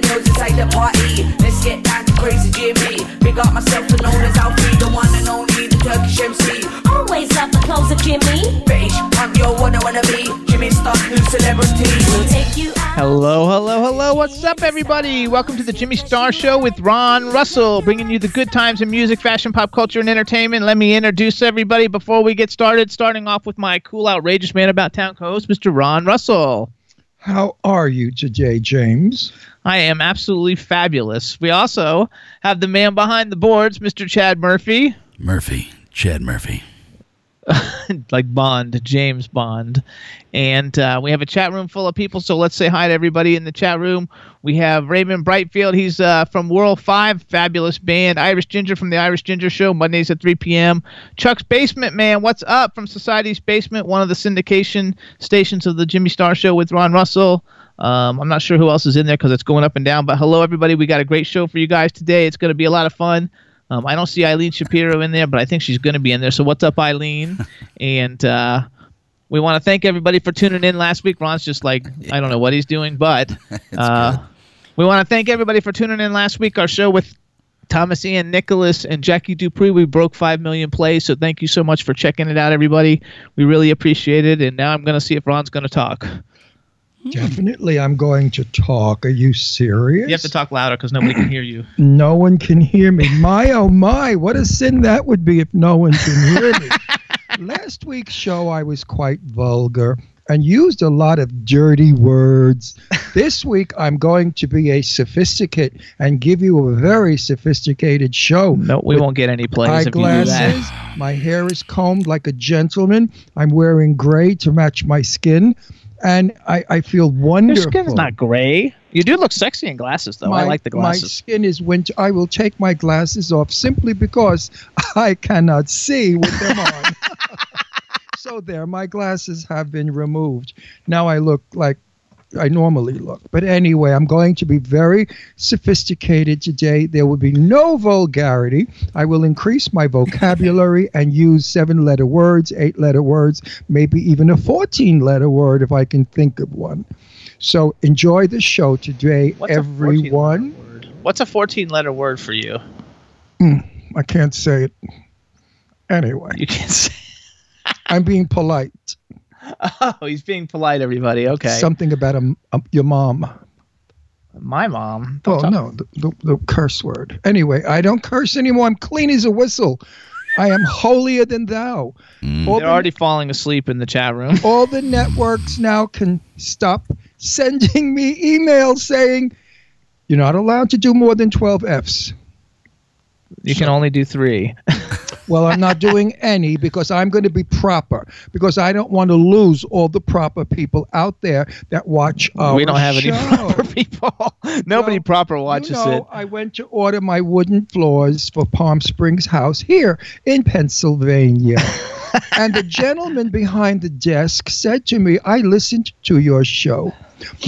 The girls inside the party. Let's get down to crazy Jimmy. Big up myself and known as Alfie, the one and only, the Turkish MC. Always love the clothes of Jimmy. British punk, yo, what I wanna be. Jimmy Star, new celebrity. We'll take you out. Hello, hello, hello. What's up, everybody? Welcome to the Jimmy Star Show with Ron Russell, bringing you the good times in music, fashion, pop culture, and entertainment. Let me introduce everybody before we get started. Starting off with my cool, outrageous man about town co-host, Mr. Ron Russell. How are you today, James? I am absolutely fabulous. We also have the man behind the boards, Mr. Chad Murphy, Murphy, Chad Murphy. like Bond, James Bond. And uh, we have a chat room full of people, so let's say hi to everybody in the chat room. We have Raymond Brightfield. He's uh, from World 5, fabulous band. Irish Ginger from the Irish Ginger Show, Mondays at 3 p.m. Chuck's Basement Man, what's up from Society's Basement, one of the syndication stations of the Jimmy Star Show with Ron Russell. Um, I'm not sure who else is in there because it's going up and down. But hello, everybody. We got a great show for you guys today. It's going to be a lot of fun. Um, I don't see Eileen Shapiro in there, but I think she's going to be in there. So what's up, Eileen? and uh, we want to thank everybody for tuning in last week. Ron's just like I don't know what he's doing, but uh, we want to thank everybody for tuning in last week. Our show with Thomas Ian Nicholas and Jackie Dupree. We broke five million plays, so thank you so much for checking it out, everybody. We really appreciate it. And now I'm going to see if Ron's going to talk. Mm-hmm. Definitely, I'm going to talk. Are you serious? You have to talk louder because nobody can hear you. No one can hear me. My oh my, what a sin that would be if no one can hear me. Last week's show, I was quite vulgar and used a lot of dirty words. This week, I'm going to be a sophisticate and give you a very sophisticated show. No, we won't get any plays if you do that. My hair is combed like a gentleman. I'm wearing gray to match my skin, and I, I feel wonderful. Your skin's not gray. You do look sexy in glasses, though. I like the glasses. My skin is winter. I will take my glasses off simply because I cannot see with them on. so there, my glasses have been removed. Now I look like I normally look. But anyway, I'm going to be very sophisticated today. There will be no vulgarity. I will increase my vocabulary and use seven letter words, eight letter words, maybe even a 14 letter word if I can think of one. So enjoy the show today, What's a 14 letter everyone. word? What's a 14 letter word for you? Hmm, I can't say it. Anyway, You can't say. I'm being polite. Oh, he's being polite, everybody. Okay. Something about a, a- your mom. My mom. Don't Oh talk- no, the, the, the curse word. Anyway, I don't curse anymore. I'm clean as a whistle. I am holier than thou. Mm. All They're the, already falling asleep in the chat room. all the networks now can stop sending me emails saying you're not allowed to do more than 12 Fs. You can only do three. Well, I'm not doing any because I'm going to be proper because I don't want to lose all the proper people out there that watch our we don't have any proper people. Nobody Well, proper watches you know, it. I went to order my wooden floors for Palm Springs House here in Pennsylvania. and the gentleman behind the desk said to me, I listened to your show.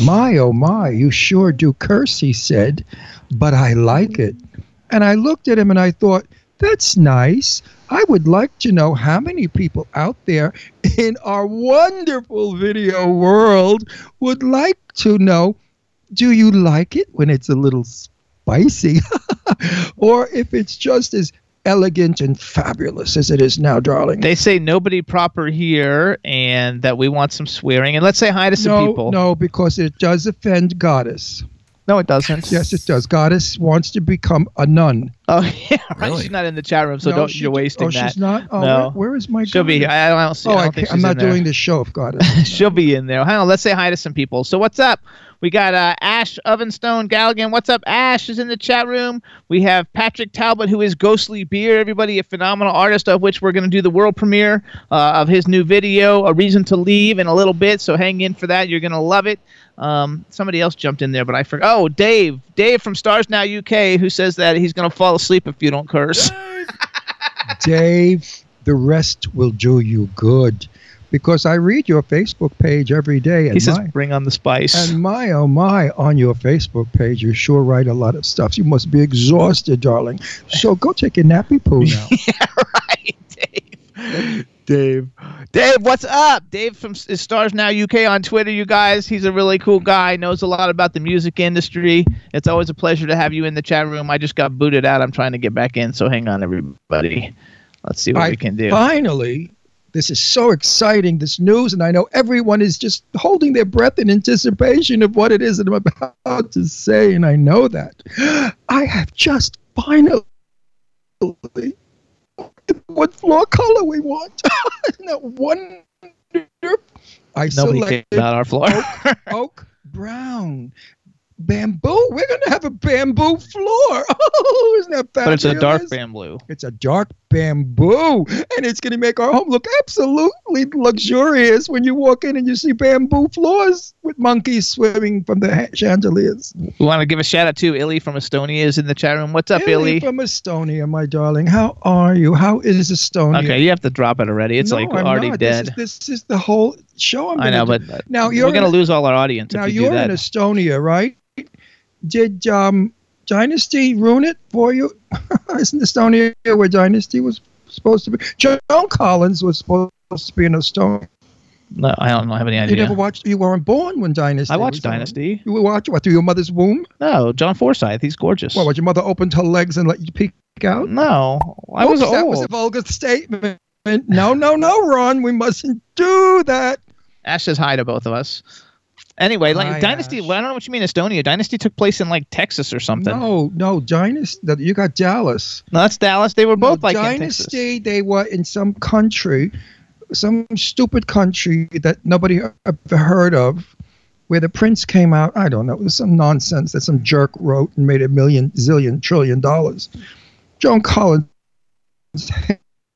My, oh my, you sure do curse, he said, but I like it. And I looked at him and I thought, that's nice. I would like to know how many people out there in our wonderful video world would like to know do you like it when it's a little spicy or if it's just as elegant and fabulous as it is now, darling? They say nobody proper here and that we want some swearing. And let's say hi to some no, people. no, because it does offend Goddess. No, it doesn't. Yes, it does. Goddess wants to become a nun. Oh, yeah. Right. Really? She's not in the chat room, so No, don't, she- you're oh, wasting oh, that. she's not. Oh, No. where, where is my? She'll be. goddess? I don't, I don't see. Oh, I I don't think can't, I'm not in there. doing this show of Goddess. She'll be in there. Hang on. Let's say hi to some people. So what's up? We got uh, Ash Ovenstone Galligan. What's up? Ash is in the chat room. We have Patrick Talbot, who is Ghostly Beard. Everybody, a phenomenal artist, of which we're going to do the world premiere uh, of his new video, A Reason to Leave, in a little bit. So hang in for that. You're going to love it. Um, somebody else jumped in there, but I forgot. Oh, Dave. Dave from Stars Now UK, who says that he's going to fall asleep if you don't curse. Dave, the rest will do you good. Because I read your Facebook page every day. And he says, my, bring on the spice. and my, oh my, on your Facebook page, you sure write a lot of stuff. You must be exhausted, darling. So go take a nappy poo now. yeah, right, Dave. Dave. Dave, what's up? Dave from Stars Now UK on Twitter, you guys. He's a really cool guy, knows a lot about the music industry. It's always a pleasure to have you in the chat room. I just got booted out. I'm trying to get back in, so hang on, everybody. Let's see what I we can do. Finally, this is so exciting, this news, and I know everyone is just holding their breath in anticipation of what it is that I'm about to say, and I know that. I have just finally what floor color we want. Isn't that wonderful? I Nobody selected about our floor. oak brown. Bamboo. We're gonna have a bamboo floor. Oh, isn't that fabulous? but it's a dark bamboo. It's a dark bamboo, and it's going to make our home look absolutely luxurious when you walk in and you see bamboo floors with monkeys swimming from the chandeliers. We want to give a shout out to Illy from Estonia is in the chat room. What's up, Illy Illy? from Estonia, my darling. How are you? How is Estonia? Okay, you have to drop it already. It's No, like I'm already not. dead. This is, this is the whole show. I'm I know, gonna but uh, now we're you're gonna lose all our audience now if you you're do that. in Estonia, right? Did um Dynasty ruin it for you? Isn't Estonia where Dynasty was supposed to be? Joan Collins was supposed to be in Estonia. no, I don't have any idea. You never watched. You weren't born when Dynasty. I watched was on. Dynasty. You watching what through your mother's womb? No, John Forsyth. He's gorgeous. What? Was your mother opened her legs and let you peek out? No, I was Oops, old. That was a vulgar statement. No, no, no, Ron. We mustn't do that. Ash says hi to both of us. Anyway, like Hi, Dynasty. Well, I don't know what you mean, Estonia. Dynasty took place in like Texas or something. No, no, Dynasty. that- You got Dallas. No, that's Dallas. They were both no, like in Texas. Dynasty. They were in some country, some stupid country that nobody ever heard of, where the prince came out. I don't know. It was some nonsense that some jerk wrote and made a million, zillion, trillion dollars. Joan Collins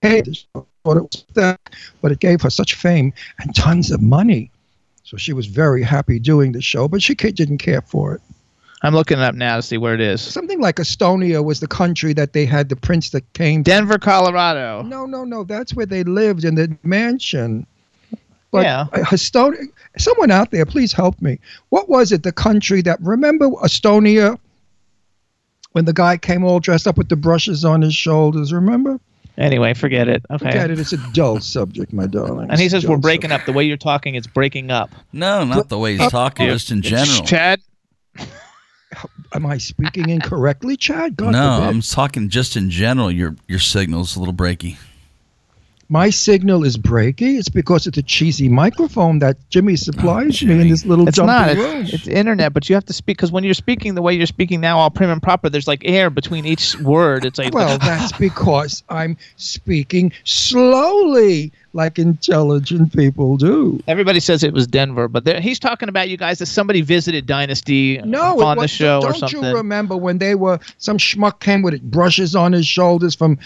hated the show, thought it but it gave her such fame and tons of money. So she was very happy doing the show, but she didn't care for it. I'm looking it up now to see where it is. Something like Estonia was the country that they had the prince that came Denver, Colorado. No, no, no. That's where they lived in the mansion. But Yeah. Estonia, someone out there, please help me. What was it? The country that remember Estonia when the guy came all dressed up with the brushes on his shoulders? Remember? Anyway, forget it. Okay. Forget it. It's a dull subject, my darling. And he says we're breaking subject. up. The way you're talking, it's breaking up. No, not the way he's talking, just in general. Chad. Am I speaking incorrectly, Chad? God No, forbid. I'm talking just in general. Your your signal's a little breaky. My signal is breaky. It's because of the cheesy microphone that Jimmy oh, supplies me in this little It's jumpy not. It's, it's internet, but you have to speak because when you're speaking the way you're speaking now, all prim and proper, there's like air between each word. It's like Well, that's because I'm speaking slowly, like intelligent people do. everybody says it was Denver, but he's talking about you guys that somebody visited Dynasty uh, No, on it the was, show don't or something. you remember when they were some schmuck came with brushes on his shoulders from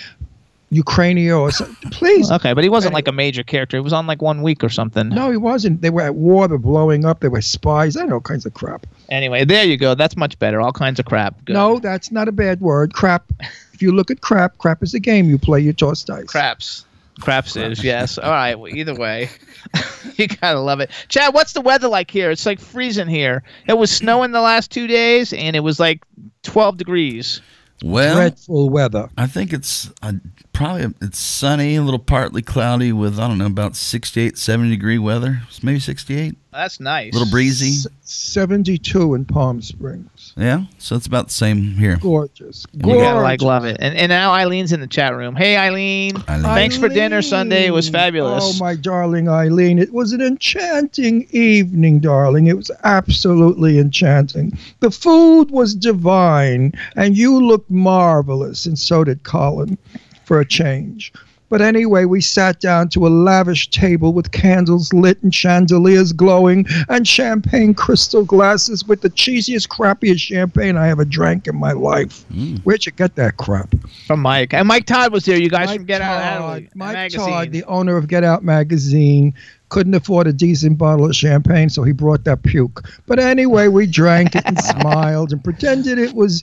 Ukraine or something? Please, okay, but he wasn't like a major character. He was on like one week or something. no, he wasn't. They were at war. They're blowing up. They were spies. I know all kinds of crap. Anyway, there you go. That's much better. All kinds of crap. Good. No, that's not a bad word. Crap. If you look at crap, crap is a game you play. You toss dice. Craps. Craps is, yes. All right. Well, either way, you gotta love it. Chad, what's the weather like here? It's like freezing here. It was snowing the last two days, and it was like 12 degrees. Well, Dreadful weather. I think it's uh, probably it's sunny, a little partly cloudy with I don't know about 68, 70 degree weather. It's maybe 68. That's nice. A little breezy. S- 72 in Palm Springs. Yeah, so it's about the same here. Gorgeous. You gotta like love it. And and now Eileen's in the chat room. Hey Eileen. Eileen. Thanks for dinner Sunday. It was fabulous. Oh, my darling Eileen. It was an enchanting evening, darling. It was absolutely enchanting. The food was divine, and you looked marvelous, and so did Colin, for a change. But anyway, we sat down to a lavish table with candles lit and chandeliers glowing and champagne crystal glasses with the cheesiest, crappiest champagne I ever drank in my life. Mm. Where'd you get that crap? From Mike. And Mike Todd was there. You guys from Get Out Todd, Adelaide Mike magazine. Todd, the owner of Get Out magazine, couldn't afford a decent bottle of champagne, so he brought that puke. But anyway, we drank it and smiled and pretended it was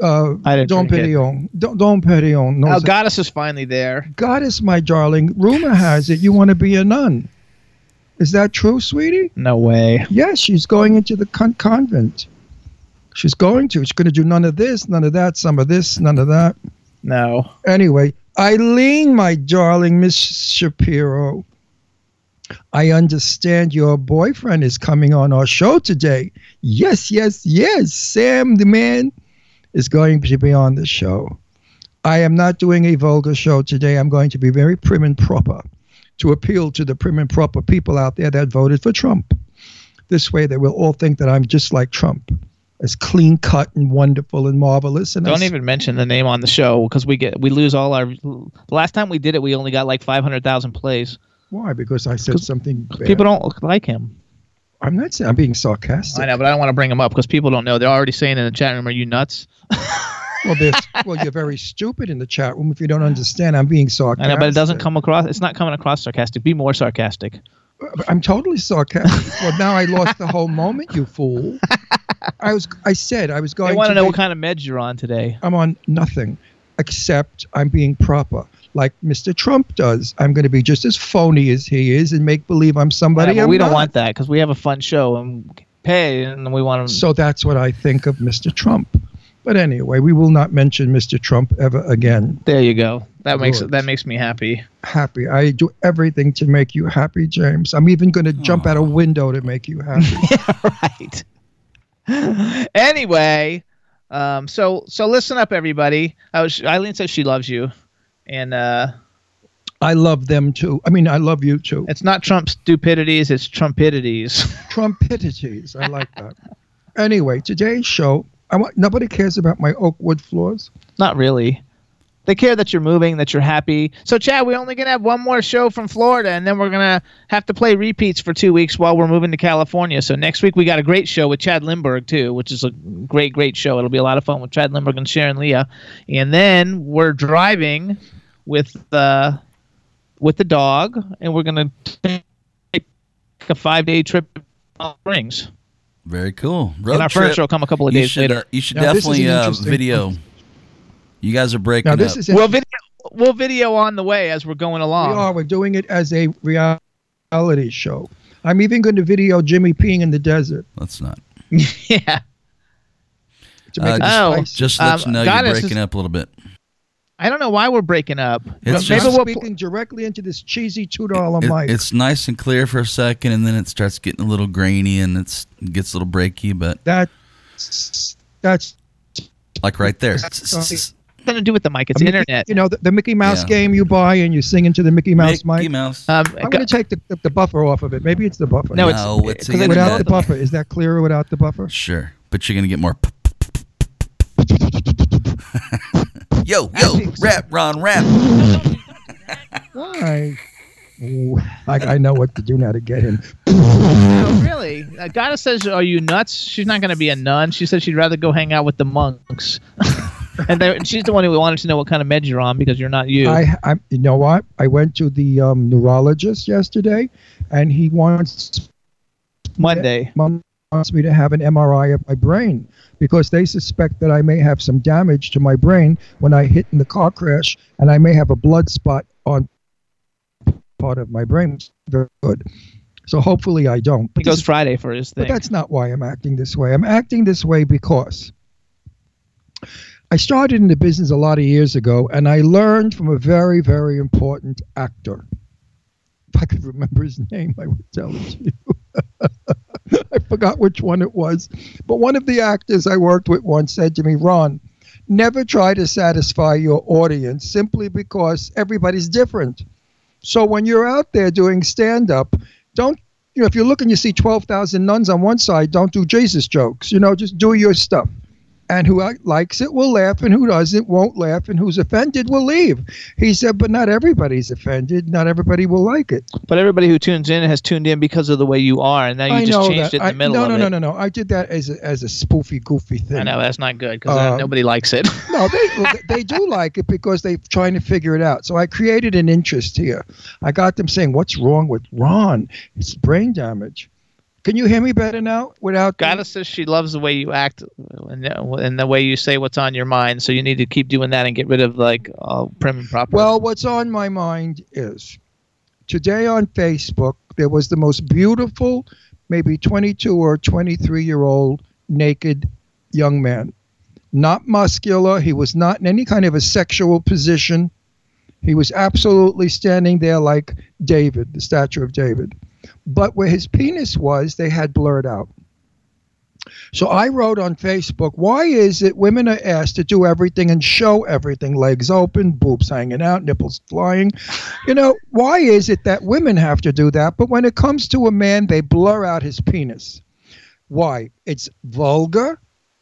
uh, I didn't Dom drink it. Perignon. Dom, Dom Perignon. No, oh. Goddess is finally there. Goddess, my darling, rumor has it you want to be a nun. Is that true, sweetie? No way. Yes, she's going into the con- convent. She's going to. She's going to do none of this, none of that, some of this, none of that. No. Anyway, Eileen, my darling Miss Shapiro, I understand your boyfriend is coming on our show today. Yes, yes, yes. Sam, the man, is going to be on the show. I am not doing a vulgar show today. I'm going to be very prim and proper to appeal to the prim and proper people out there that voted for Trump. This way, they will all think that I'm just like Trump, as clean cut and wonderful and marvelous. And Don't as- even mention the name on the show because we get we lose all our. The last time we did it, we only got like five hundred thousand plays. Why? Because I said something. Bad. People don't like him. I'm not saying I'm being sarcastic. I know, but I don't want to bring them up because people don't know. They're already saying in the chat room, "Are you nuts?" Well, well, you're very stupid in the chat room if you don't understand. I'm being sarcastic. I know, but it doesn't come across. It's not coming across sarcastic. Be more sarcastic. Uh, I'm totally sarcastic. well, now I lost the whole moment, you fool. I was. I said I was going want to know be- what kind of meds you're on today. I'm on nothing except I'm being proper, like Mr. Trump does. I'm going to be just as phony as he is and make believe I'm somebody. Yeah, I'm we don't want that because we have a fun show and pay, and we want to. So that's what I think of Mr. Trump. But anyway, we will not mention Mr. Trump ever again. there you go. That makes that makes me happy. happy. I do everything to make you happy, James. I'm even going to jump out a window to make you happy. yeah, right. anyway, um, so so listen up, everybody. I was, Eileen says she loves you, and uh, I love them too. I mean, I love you too. it's not Trump stupidities, it's Trumpidities. Trumpidities. I like that. Anyway, today's show. I want nobody cares about my oak wood floors. not really. They care that you're moving, that you're happy. So, Chad, we only gonna have one more show from Florida, and then we're gonna have to play repeats for two weeks while we're moving to California. So next week we got a great show with Chad Lindberg too, which is a great, great show. It'll be a lot of fun with Chad Lindberg and Sharon Leah, and then we're driving with the with the dog, and we're gonna take a five day trip to Springs. Very cool. Road and our trip. show will come a couple of you days should, later. uh, you should Now, definitely an uh, interesting- video. You guys are breaking Now this up. is We'll video we'll video on the way as we're going along. We are. We're doing it as a reality show. I'm even going to video Jimmy peeing in the desert Let's not. yeah. to make Uh, it Oh, spicy. Just to let Um, you know Goddess you're is- breaking up a little bit. I don't know why we're breaking up. It's But just- maybe we'll pl- speaking directly into this cheesy two dollar It- mic. it's nice and clear for a second, and then it starts getting a little grainy and it's it gets a little breaky. But That's that's like right there, Sorry. Nothing to do with the mic. It's a Mickey- internet. You know the, the Mickey Mouse Yeah. game you buy and you sing into the Mickey Mouse Mickey mic. Mouse. Um, I'm going to take the, the, the buffer off of it. Maybe it's the buffer. no, it's, No, it's the without internet. the buffer. Is that clearer without the buffer? Sure, but you're gonna get more. yo, yo, think so. rap, Ron, rap. Why? Ooh, I, I know what to do now to get him. Oh, really? Uh, Goddess says, "Are you nuts?" She's not going to be a nun. She said she'd rather go hang out with the monks. And they- she's the one who wanted to know what kind of meds you're on because you're not you. I, I, you know what? I went to the um, neurologist yesterday, and he wants Monday. Mom wants me to have an MRI of my brain because they suspect that I may have some damage to my brain when I hit in the car crash, and I may have a blood spot on part of my brain. Very good. So hopefully I don't. He goes this- Friday for his thing. but that's not why I'm acting this way. I'm acting this way because I started in the business a lot of years ago, and I learned from a very, very important actor. If I could remember his name, I would tell it to you. I forgot which one it was. But one of the actors I worked with once said to me, Ron, never try to satisfy your audience simply because everybody's different. So when you're out there doing stand up, don't, you know, if you look and you see 12,000 nuns on one side, don't do Jesus jokes. You know, just do your stuff. And who likes it will laugh, and who doesn't won't laugh, and who's offended will leave. He said, but not everybody's offended. Not everybody will like it. But everybody who tunes in has tuned in because of the way you are, and now you I just changed that. it in the middle no, of no, no, no, no. I did that as a, as a spoofy, goofy thing. I know that's not good because Uh, nobody likes it. No, they- they do like it because they're trying to figure it out. So I created an interest here. I got them saying, "What's wrong with Ron? It's brain damage." Can you hear me better now? Without Goddess says she loves the way you act and the, and the way you say what's on your mind. So you need to keep doing that and get rid of like uh, prim and proper. Well, what's on my mind is today on Facebook there was the most beautiful, maybe 22 or 23 year old naked young man. Not muscular. He was not in any kind of a sexual position. He was absolutely standing there like David, the statue of David. But where his penis was, they had blurred out. So I wrote on Facebook, why is it women are asked to do everything and show everything, legs open, boobs hanging out, nipples flying? You know, why is it that women have to do that, but when it comes to a man, they blur out his penis? Why? It's vulgar.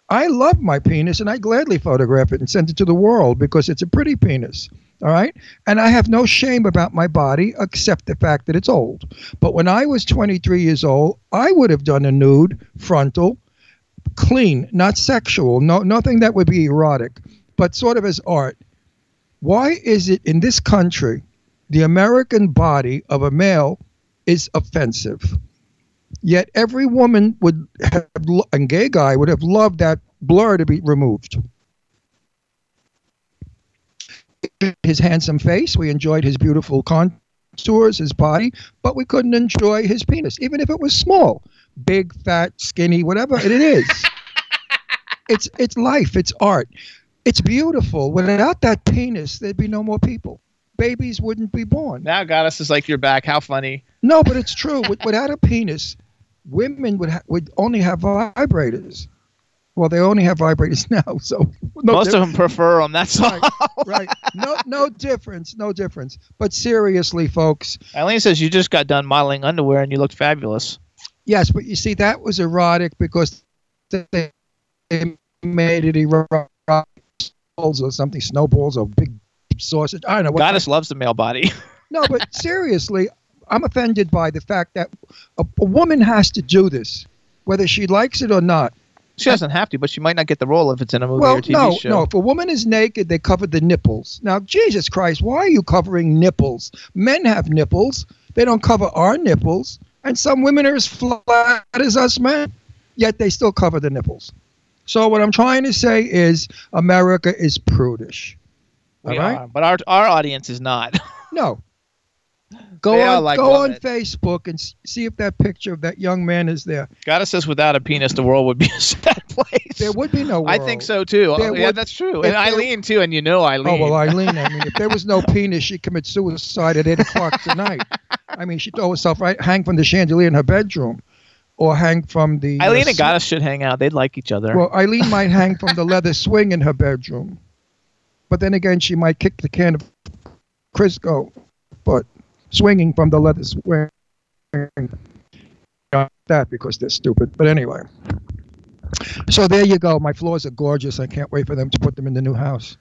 I love my penis and I gladly photograph it and send it to the world because it's a pretty penis. All right. And I have no shame about my body except the fact that it's old. But when I was 23 years old, I would have done a nude frontal, clean, not sexual, no, nothing that would be erotic, but sort of as art. Why is it in this country the American body of a male is offensive? Yet every woman would have, and gay guy would have loved that blur to be removed. His handsome face, we enjoyed his beautiful contours, his body, but we couldn't enjoy his penis, even if it was small, big, fat, skinny, whatever it is. it's it's life, it's art, it's beautiful. Without that penis, there'd be no more people. Babies wouldn't be born. now Goddess is like you're back. How funny. No, but it's true. Without a penis, women would ha- would only have vibrators. Well, they only have vibrators now, so no Most diff- of them prefer them. That's all. Right, right. No, no difference. No difference. But seriously, folks, Eileen says you just got done modeling underwear and you looked fabulous. yes, but you see, that was erotic because they they made it erotic balls or something, snowballs or big sausage. I don't know. What Goddess loves the male body. No, but seriously, I'm offended by the fact that a, a woman has to do this, whether she likes it or not. She doesn't have to, but she might not get the role if it's in a movie Well, or TV no, show. no. If a woman is naked, they cover the nipples. Now, Jesus Christ, why are you covering nipples? Men have nipples. They don't cover our nipples. And some women are as flat as us men, yet they still cover the nipples. So what I'm trying to say is America is prudish. We all right? are, but our our audience is not. No. Go They on, like go on it. Facebook and see if that picture of that young man is there. Goddess says without a penis, the world would be a sad place. There would be no. I think so too. There yeah, would- that's true. if And there- Eileen too, and you know Eileen. Oh well, Eileen. I mean, if there was no penis, she'd commit suicide at eight o'clock tonight. I mean, she'd throw herself right, hang from the chandelier in her bedroom, or hang from the. uh, Eileen and sw- Goddess should hang out. They'd like each other. Well, Eileen might hang from the leather swing in her bedroom, but then again, she might kick the can of Crisco, but swinging from the leather swing. That because they're stupid. But anyway. So there you go. My floors are gorgeous. I can't wait for them to put them in the new house.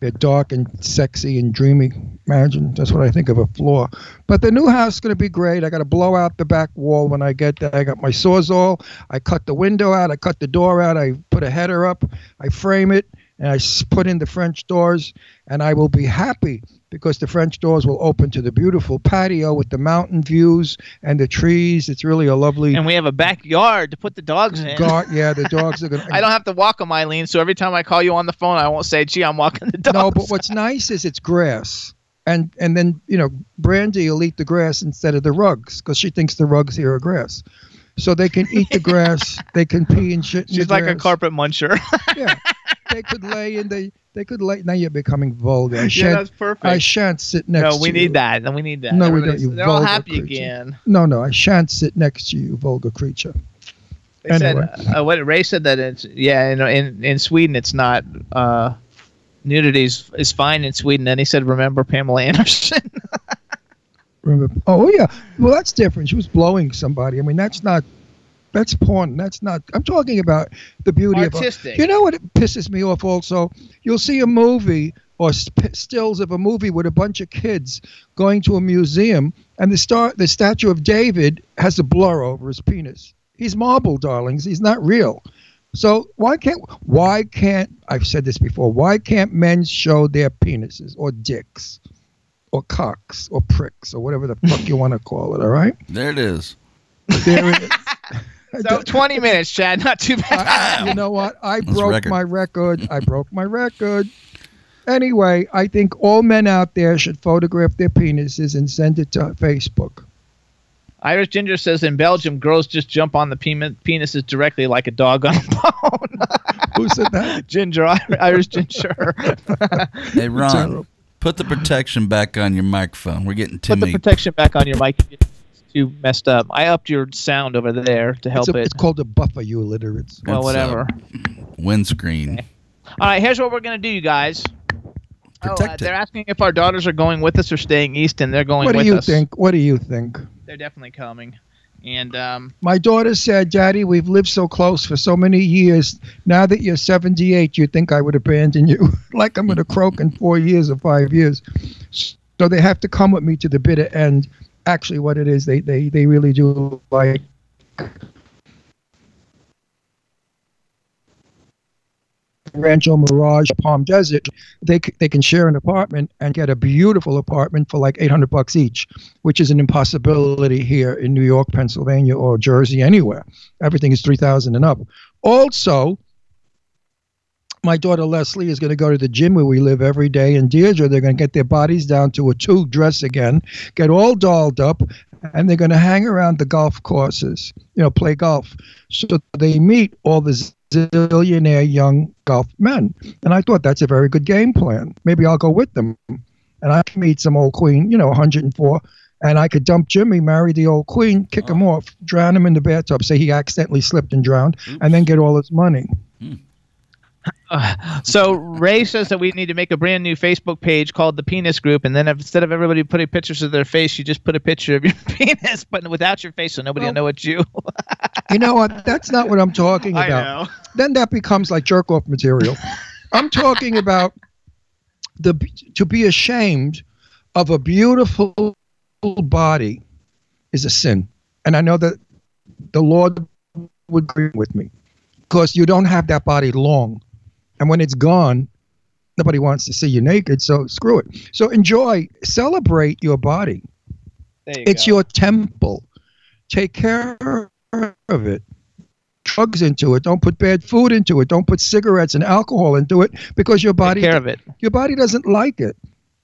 They're dark and sexy and dreamy. Imagine that's what I think of a floor. But the new house is going to be great. I got to blow out the back wall when I get there. I got my sawzall. I cut the window out. I cut the door out. I put a header up. I frame it and I put in the French doors. And I will be happy because the French doors will open to the beautiful patio with the mountain views and the trees. It's really a lovely and we have a backyard to put the dogs in. gar- Yeah, the dogs are going to. I don't have to walk them, Eileen. So every time I call you on the phone, I won't say, "Gee, I'm walking the dogs." No, but what's nice is it's grass. And and then, you know, Brandy will eat the grass instead of the rugs because she thinks the rugs here are grass. So they can eat the grass, they can pee and shit. She's like a carpet muncher. Yeah. They could lay in the they could lay now you're becoming vulgar. I yeah, that's perfect. I shan't sit next no, we to need you. that. No, we need that. No, we don't, Everybody's- you They're all happy creature. again. No, no, I shan't sit next to you, vulgar creature. They Anyway. said uh, what Ray said that it's yeah in in, in Sweden it's not uh, nudity is, is fine in Sweden. And he said, remember Pamela Anderson? Remember? Oh, oh yeah. Well, that's different. She was blowing somebody. I mean, that's not That's porn. That's not. I'm talking about the beauty Artistic. of. You know what pisses me off? Also, you'll see a movie or sp- stills of a movie with a bunch of kids going to a museum, and the star, the statue of David has a blur over his penis. He's marble, darlings. He's not real. So why can't why can't I've said this before? Why can't men show their penises or dicks or cocks or pricks or whatever the fuck you want to call it? All right, There it is. there it is. So 20 minutes, Chad. Not too bad. I- you know what? I That's broke record. my record. I broke my record. Anyway, I think all men out there should photograph their penises and send it to Facebook. Irish Ginger says in Belgium, girls just jump on the pen- penises directly like a dog on a bone. Who said that? Ginger, Irish Ginger. Hey, Ron, Terrible. Put the protection back on your microphone. We're getting too Put the many. protection back on your mic. It's too messed up. I upped your sound over there to help It's, a- it. it's called a buffer, you illiterates. well, It's, uh, whatever. windscreen. All right, here's what we're gonna do, you guys. Oh, uh, Protect it. they're asking if our daughters are going with us or staying east, and they're going What do with you us. think? What do you think? They're definitely coming. And um, My daughter said, Daddy, we've lived so close for so many years. Now that you're 78, you think I would abandon you? like I'm going to croak in four years or five years. So they have to come with me to the bitter end. Actually, what it is, they, they, they really do like Rancho Mirage, Palm Desert, they they can share an apartment and get a beautiful apartment for like 800 bucks each, which is an impossibility here in New York, Pennsylvania, or Jersey, anywhere. Everything is 3,000 and up. Also, my daughter Leslie is going to go to the gym where we live every day, and Deirdre, they're going to get their bodies down to a two dress again, get all dolled up, and they're going to hang around the golf courses, you know, play golf. So they meet all the zillionaire young golf men. And I thought that's a very good game plan. Maybe I'll go with them. And I can meet some old queen, you know, 104. And I could dump Jimmy, marry the old queen, kick him off, drown him in the bathtub, say he accidentally slipped and drowned, and then get all his money. so Ray says that we need to make a brand new Facebook page called the Penis Group, and then instead of everybody putting pictures of their face, you just put a picture of your penis, but without your face, so nobody will know it's you. You know what? That's not what I'm talking I about. know. then that becomes like jerk off material. I'm talking about the to be ashamed of a beautiful body is a sin, and I know that the Lord would agree with me because you don't have that body long, and when it's gone, nobody wants to see you naked. So screw it. So enjoy, celebrate your body. You It's go. your temple. Take care of it. Drugs into it. Don't put bad food into it. Don't put cigarettes and alcohol into it because your body Take care of it. your body doesn't like it.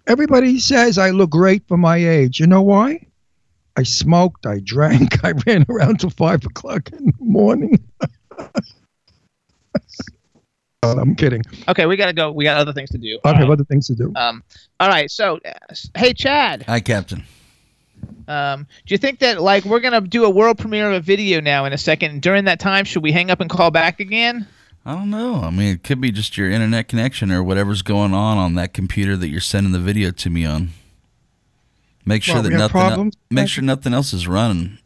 Everybody says I look great for my age. You know why? I smoked, I drank, I ran around till five o'clock in the morning. Oh, I'm kidding. Okay, we gotta go. We got other things to do. I All have right. other things to do. Um, all right. So, uh, hey, Chad. Hi, Captain. Um, do you think that like we're gonna do a world premiere of a video now in a second? During that time, should we hang up and call back again? I don't know. I mean, it could be just your internet connection or whatever's going on on that computer that you're sending the video to me on. Make sure Well, that we have nothing. el- problems? make sure nothing else is running.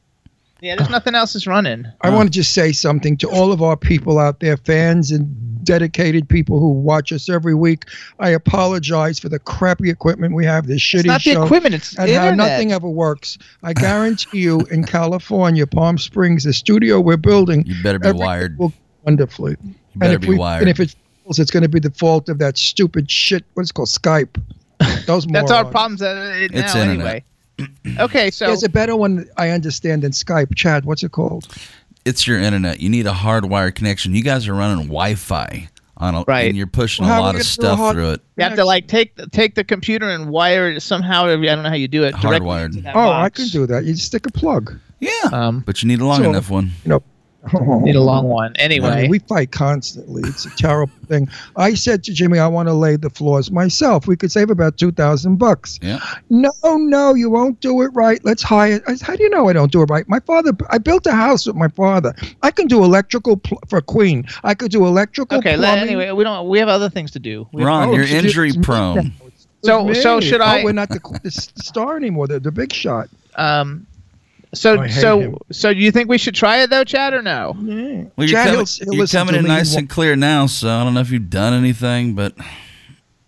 Yeah, there's nothing else is running. I want to just say something to all of our people out there, fans and dedicated people who watch us every week. I apologize for the crappy equipment we have, this It's shitty not the equipment. It's and the how internet. nothing ever works. I guarantee you, in California, Palm Springs, the studio we're building, You better be wired. will wonderfully. You better and if be we, wired. And if it fails, it's going to be the fault of that stupid shit. What's it called Skype? Those That's our morons. problems uh, It's now, internet. anyway. Okay, so There's a better one I understand than Skype. Chad, what's it called? it's your internet. You need a hardwired connection. You guys are running Wi-Fi on a, Right. and you're pushing Well, a lot of gonna do a stuff hard- through it. you have to like take the, take the computer and wire it somehow. I don't know how you do it. Hardwired. into that Oh, I can do that. You just stick a plug. Yeah, Um, but you need a long So- enough one. Need a long one. I Anyway, mean, we fight constantly. It's a terrible thing. I said to Jimmy, I want to lay the floors myself. We could save about two thousand bucks. Yeah. No, no, you won't do it right. Let's hire. I said, How do you know I don't do it right? My father. I built a house with my father. I can do electrical pl- for Queen. I could do electrical. okay. Plumbing. anyway, we don't. We have other things to do. We Ron, Oh, you're injury it's prone. So- so should I- Oh, we're not the, the star anymore. The, the big shot. um, So so him. so do you think we should try it though, Chad, or no? Yeah. Well, you're Chad, coming, he'll- he'll you're coming in nice and clear now, so I don't know if you've done anything, but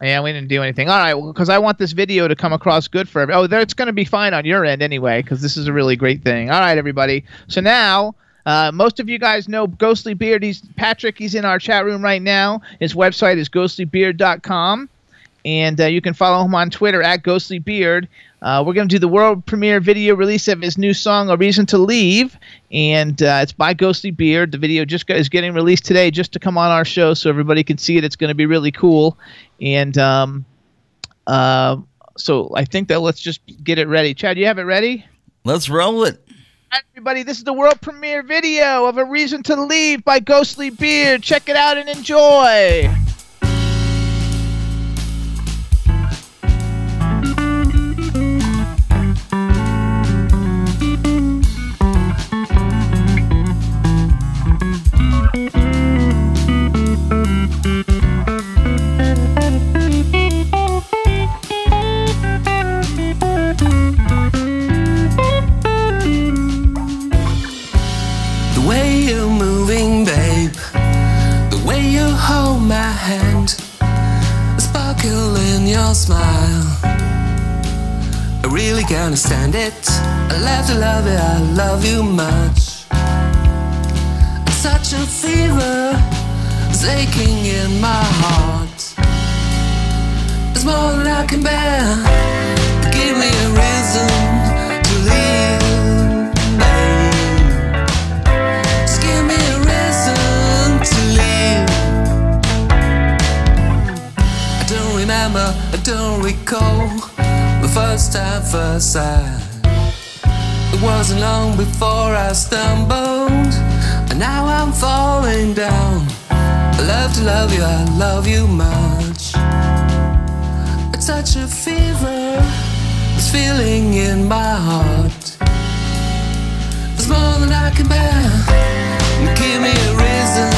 Yeah, we didn't do anything. All right, well, because I want this video to come across good for every. Oh, there, it's going to be fine on your end anyway, because this is a really great thing. All right, everybody. So now, uh, most of you guys know Ghostly Beard. He's Patrick. He's in our chat room right now. His website is ghostlybeard.com, and uh, you can follow him on Twitter at ghostlybeard. Uh, we're going to do the world premiere video release of his new song, "A Reason to Leave," and uh, it's by Ghostly Beard. The video just got, is getting released today, just to come on our show, so everybody can see it. It's going to be really cool, and um, uh, so I think that let's just get it ready. Chad, you have it ready? let's roll it. Hi, everybody, this is the world premiere video of A Reason to Leave by Ghostly Beard. Check it out and enjoy. Your smile. I really can't stand it. I love to love it, I love you much. Such a fever is aching in my heart. It's more than I can bear. Give me a reason don't recall the first time, first sight. It wasn't long before I stumbled, and now I'm falling down. I love to love you, I love you much. It's such a fever, this feeling in my heart. It's more than I can bear. Give me a reason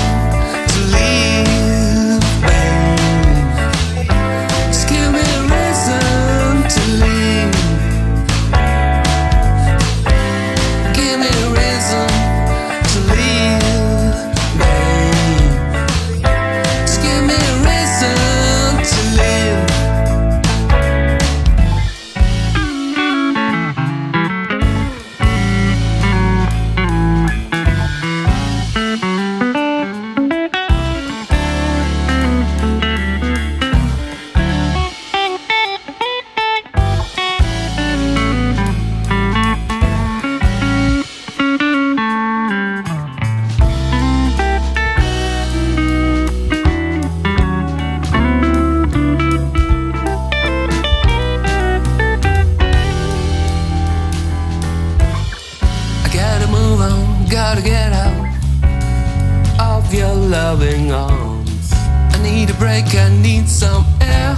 a break, I need some air.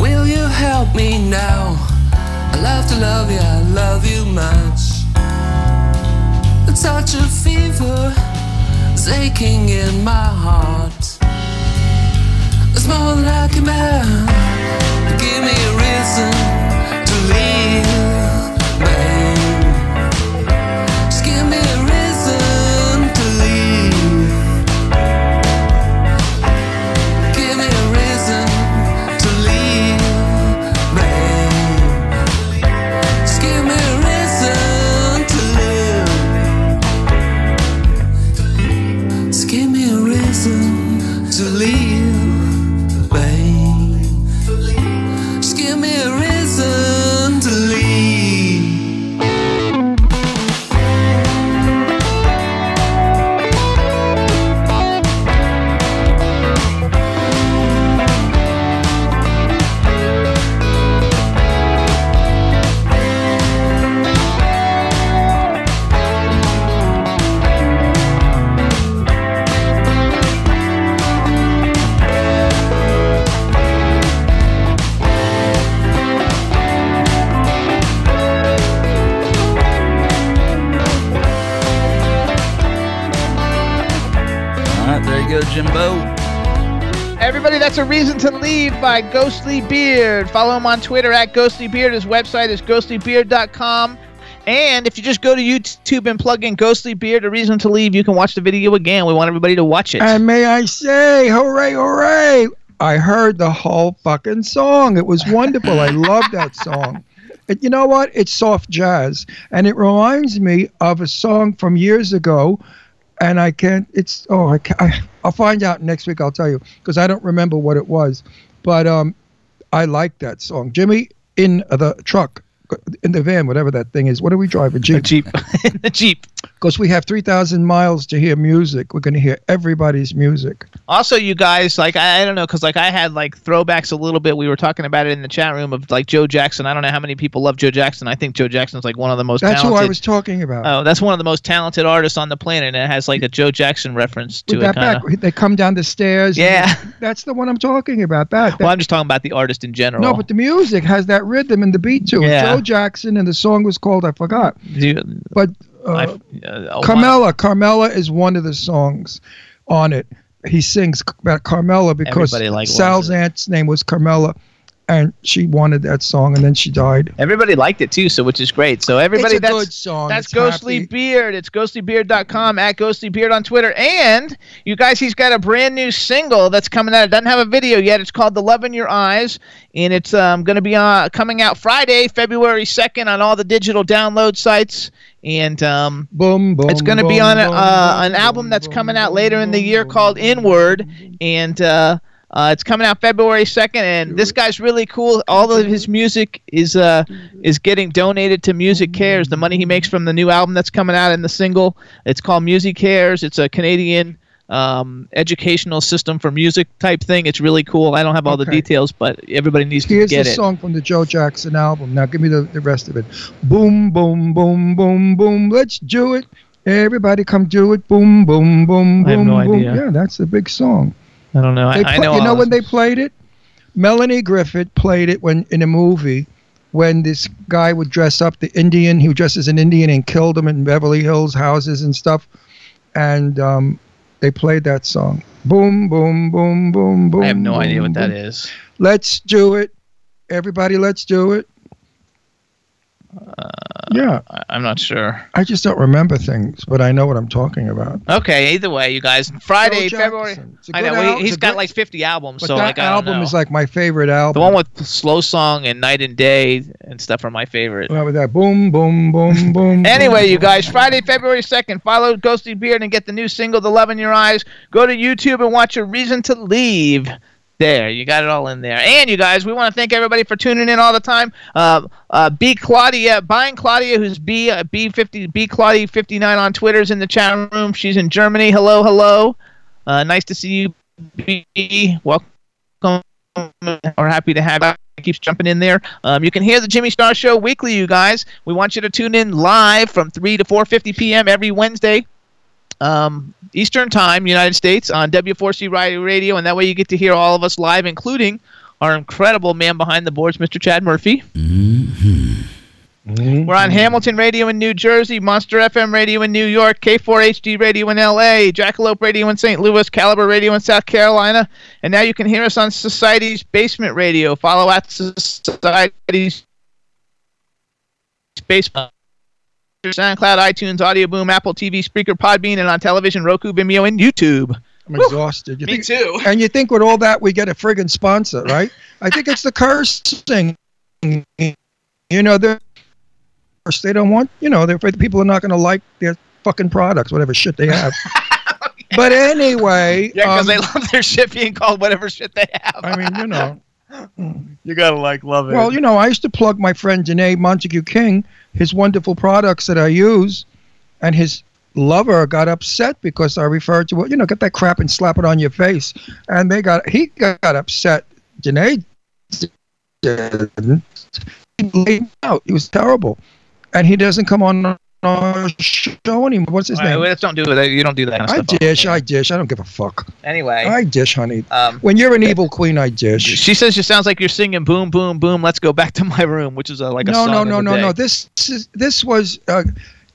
Will you help me now? I love to love you, I love you much. It's such a fever, it's aching in my heart. It's more I can bear. Give me a reason to leave, reason to leave by Ghostly Beard. Follow him on Twitter at Ghostly Beard. His website is ghostlybeard.com. And if you just go to YouTube and plug in Ghostly Beard, A Reason to Leave, you can watch the video again. We want everybody to watch it. And may I say, hooray, hooray! I heard the whole fucking song. It was wonderful. I love that song. It, you know what? It's soft jazz, and it reminds me of a song from years ago. And I can't. It's oh, I, can't, I I'll find out next week. I'll tell you because I don't remember what it was. But um, I like that song. Jimmy in the truck, in the van, whatever that thing is. What are we driving? the Jeep. Jeep. the Jeep. Because we have three thousand miles to hear music. We're going to hear everybody's music. Also, you guys, like I, I don't know, because like I had like throwbacks a little bit. We were talking about it in the chat room of like Joe Jackson. I don't know how many people love Joe Jackson. I think Joe Jackson's like one of the most That's who. I was talking about. Oh, that's one of the most talented artists on the planet, and it has like a Joe Jackson reference to With it. that Kind back, they come down the stairs. Yeah. that's the one I'm talking about. That, that Well, I'm just talking about the artist in general. no, but the music has that rhythm and the beat to it. Yeah. Joe Jackson, and the song was called I forgot. But uh, uh, Carmela, Carmela is one of the songs on it. He sings about Carmela because Sal's aunt's name was Carmela, and she wanted that song, and then she died. Everybody liked it too, so which is great. So everybody, it's a that's good song. That's It's Ghostly happy. Beard. It's ghostlybeard.com at Ghostly Beard on Twitter. And you guys, he's got a brand new single that's coming out. It doesn't have a video yet. It's called The Love in Your Eyes. And it's um, going to be uh, coming out Friday, February 2nd on all the digital download sites. And um, Boom, boom. it's going to be on a, uh, an album that's coming out later in the year called Inward. And uh, uh, it's coming out February 2nd. And this guy's really cool. All of his music is uh, is getting donated to Music Cares. The money he makes from the new album that's coming out and the single. It's called Music Cares. It's a Canadian um, educational system for music type thing. It's really cool. I don't have all the details, but everybody needs to get it. Here's get the song from the Joe Jackson album. Now give me the, the rest of it. Boom, boom, boom, boom, boom. Let's do it. Everybody come do it. Boom, boom, boom, boom, I have no boom. idea. Yeah, that's a big song. I don't know. I, They I know. you know when they played it? Melanie Griffith played it when in a movie when this guy would dress up the Indian. He would dress as an Indian and killed him in Beverly Hills houses and stuff. And um, they played that song. Boom, boom, boom, boom, boom. I have no idea what that boom. is. Let's do it. Everybody, let's do it. Uh, yeah, I, I'm not sure. I just don't remember things, but I know what I'm talking about. Okay, either way, you guys. Friday, February. Jackson. It's a I know he, has got good- like 50 albums, But so that like album is like my favorite album. the one with Slow Song and Night and Day and stuff are my favorite. Well, with that boom, boom, boom, boom. Anyway, boom, you guys, Friday, February 2nd, follow Ghostly Beard and get the new single, The Love in Your Eyes. Go to YouTube and watch A Reason to Leave. There, you got it all in there. And you guys, we want to thank everybody for tuning in all the time. Uh, uh, B Claudia, buying Claudia, who's B uh, B50 B Claudia 59 on Twitter's in the chat room. She's in Germany. Hello, hello. Uh, nice to see you, B. Welcome. We're happy to have you. Keeps jumping in there. Um, you can hear the Jimmy Star Show weekly, you guys. We want you to tune in live from 3 to 4:50 p.m. every Wednesday, um, Eastern Time, United States, on W4CY Radio Radio, and that way you get to hear all of us live, including our incredible man behind the boards, Mr. Chad Murphy. Mm-hmm. We're on mm-hmm. Hamilton Radio in New Jersey, Monster FM Radio in New York, K4HD Radio in LA, Jackalope Radio in St. Louis, Caliber Radio in South Carolina, and now you can hear us on Society's Basement Radio. Follow at Society's Basement. SoundCloud, iTunes, Audio Boom, Apple TV, Spreaker, Podbean, and on television, Roku, Vimeo, and YouTube. I'm exhausted. You Me think, too. And you think with all that we get a friggin' sponsor, right? I think it's the cursing. You know, they're they don't want. You know, they're afraid the people are not going to like their fucking products, whatever shit they have. But anyway, Yeah, because um, they love their shit being called whatever shit they have. I mean, you know. you gotta like love it. Well, you know, I used to plug my friend Janae Montague King, his wonderful products that I use, and his lover got upset because I referred to it. You know, get that crap and slap it on your face, and they got he got upset. Janae didn't. He laid out. He was terrible, and he doesn't come on our show anymore. What's his All right, name? let's don't do it. You don't do that kind of I stuff. dish. I dish. I don't give a fuck. Anyway, I dish, honey. um, When you're an evil queen, I dish. she says it sounds like you're singing "Boom, Boom, Boom." Let's go back to my room, which is a, like a no, song no, no, no, day. no. This is this was uh,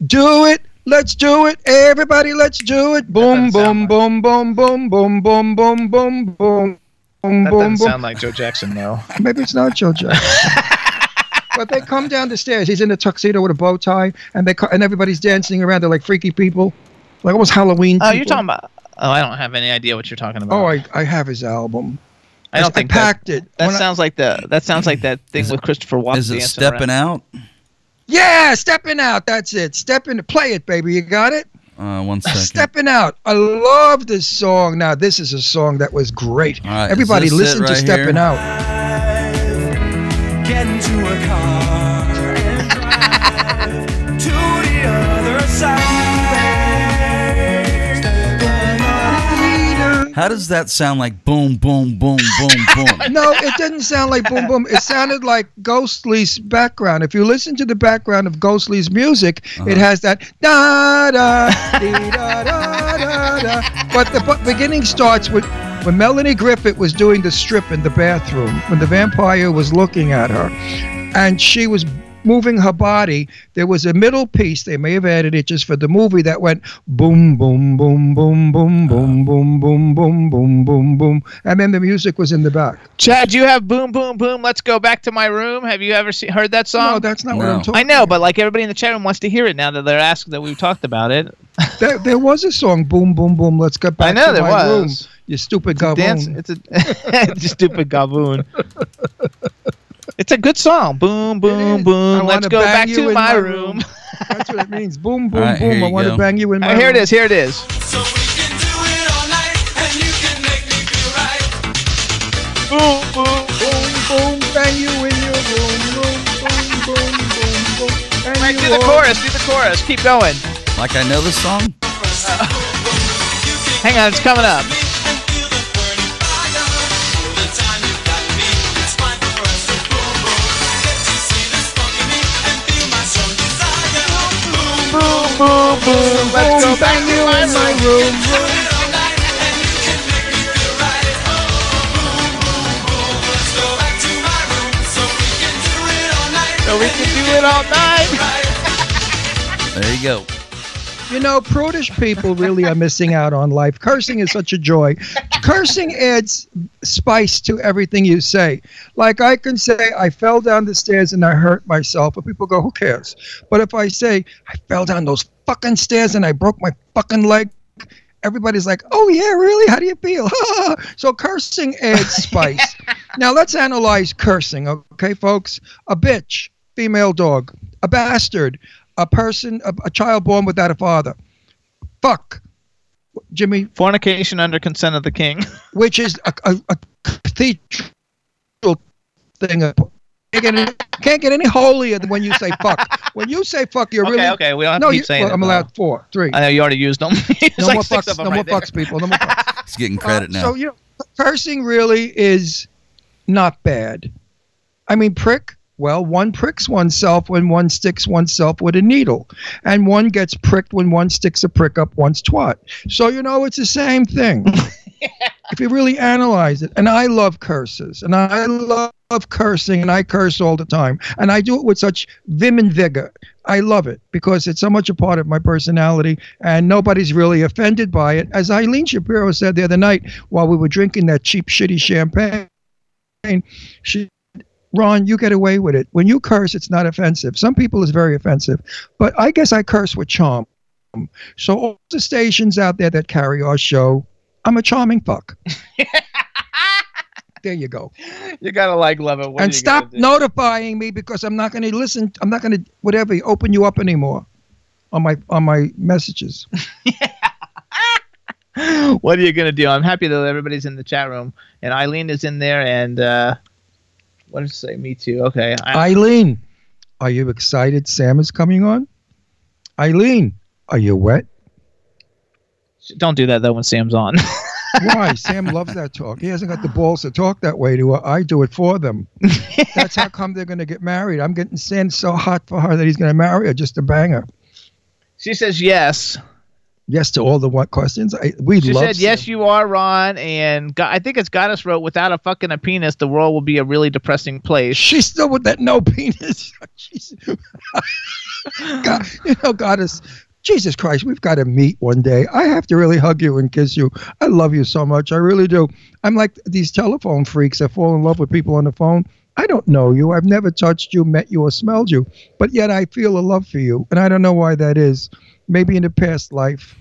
do it. Let's do it, everybody. Let's do it. Boom, doesn't boom, boom, boom, boom, boom, boom, boom, boom, boom, boom, That doesn't sound like Joe Jackson, though. Maybe it's not Joe Jackson. But they come down the stairs. He's in a tuxedo with a bow tie, and they and everybody's dancing around. They're like freaky people, like almost Halloween. Oh, you're talking about. Oh, I don't have any idea what you're talking about. Oh, I, I have his album. I don't think that, packed it. that When I- sounds like the that sounds like that thing Is it- with Christopher Watts. Is it stepping around. out? yeah, stepping out. That's it. Stepping. To play it, baby. You got it. Uh, one second. Stepping out. I love this song. Now, this is a song that was great. All right, is Everybody this it listen to right Stepping? Out. Get into a car How does that sound like boom, boom, boom, boom, boom? No, it didn't sound like boom boom. It sounded like Ghostly's background. If you listen to the background of Ghostly's music, Uh-huh. it has that da da da da da da. But the beginning starts with when Melanie Griffith was doing the strip in the bathroom when the vampire was looking at her, and she was moving her body. There was a middle piece. They may have added it just for the movie that went boom boom boom boom boom boom boom boom boom boom boom boom, and then the music was in the back. Chad, you have boom, boom, boom. Let's go back to my room. Have you ever see, heard that song? No, that's not what I'm talking. I know, but like everybody in the chat room wants to hear it now that they're asking that we've talked about it. There, there was a song, boom, boom, boom. Let's get back I know to there my room. was. You stupid Dance. gaboon. It's a it's a stupid gaboon. It's a good song. Boom, boom, boom. Let's go back to my my room. room. That's what it means. Boom, boom, All right, here boom. I want to bang you in my Uh, here it room. is. Here it is. So we can do it all night, and you can make me feel right. Boom, boom. Boom, boom, bang you in your room. Boom, boom, boom, boom, boom. Bang Right, do the chorus. Do the chorus. Keep going. Like I know this song? Hang on, it's coming up. boom, boom. Let's go back to my room. So we can do it all night. there you go. You know, prudish people really are missing out on life. Cursing is such a joy. Cursing adds spice to everything you say. Like I can say, I fell down the stairs and I hurt myself, but people go, who cares? But if I say, I fell down those fucking stairs and I broke my fucking leg, everybody's like, oh yeah, really? How do you feel? so cursing adds spice. now let's analyze cursing, okay, folks? A bitch, female dog, a bastard, a person, a, a child born without a father. Fuck. Jimmy, Fornication under consent of the king. which is a, a, a cathedral thing. Can't get, any, can't get any holier than when you say fuck. When you say fuck, you're okay, really okay. We don't have no. to keep You, saying well, it. I'm allowed four, three. I know you already used them. It's No like more fucks. No right more there. fucks, people. No more fucks. He's getting credit Uh, now. So you know, cursing really is not bad. I mean, prick. Well, one pricks oneself when one sticks oneself with a needle, and one gets pricked when one sticks a prick up one's twat. So you know, it's the same thing. if you really analyze it, and I love curses, and I love cursing, and I curse all the time, and I do it with such vim and vigor. I love it because it's so much a part of my personality, and nobody's really offended by it. As Eileen Shapiro said the other night while we were drinking that cheap, shitty champagne, she, Ron, you get away with it. When you curse, it's not offensive. Some people it's very offensive, but I guess I curse with charm. So all the stations out there that carry our show, I'm a charming fuck. there you go. You gotta like love it. What and stop notifying me because I'm not going to listen. I'm not going to whatever open you up anymore on my on my messages. what are you gonna do? I'm happy that everybody's in the chat room and Eileen is in there and uh what did it say? Me too. Okay. I, Eileen, are you excited? Sam is coming on. Eileen, are you wet? don't do that though when Sam's on. Why? Sam loves that talk. He hasn't got the balls to talk that way to her. I do it for them. That's how come they're going to get married. I'm getting Sam so hot for her that he's going to marry her just to bang her. she says yes. Yes to all the what questions. I, we She said yes, you are Ron, and God, I think it's Goddess wrote, "Without a fucking a penis, the world will be a really depressing place." She's still with that no penis. God, you know, goddess. Jesus Christ, we've got to meet one day. I have to really hug you and kiss you. I love you so much. I really do. I'm like these telephone freaks that fall in love with people on the phone. I don't know you. I've never touched you, met you, or smelled you, but yet I feel a love for you, and I don't know why that is. Maybe in a past life.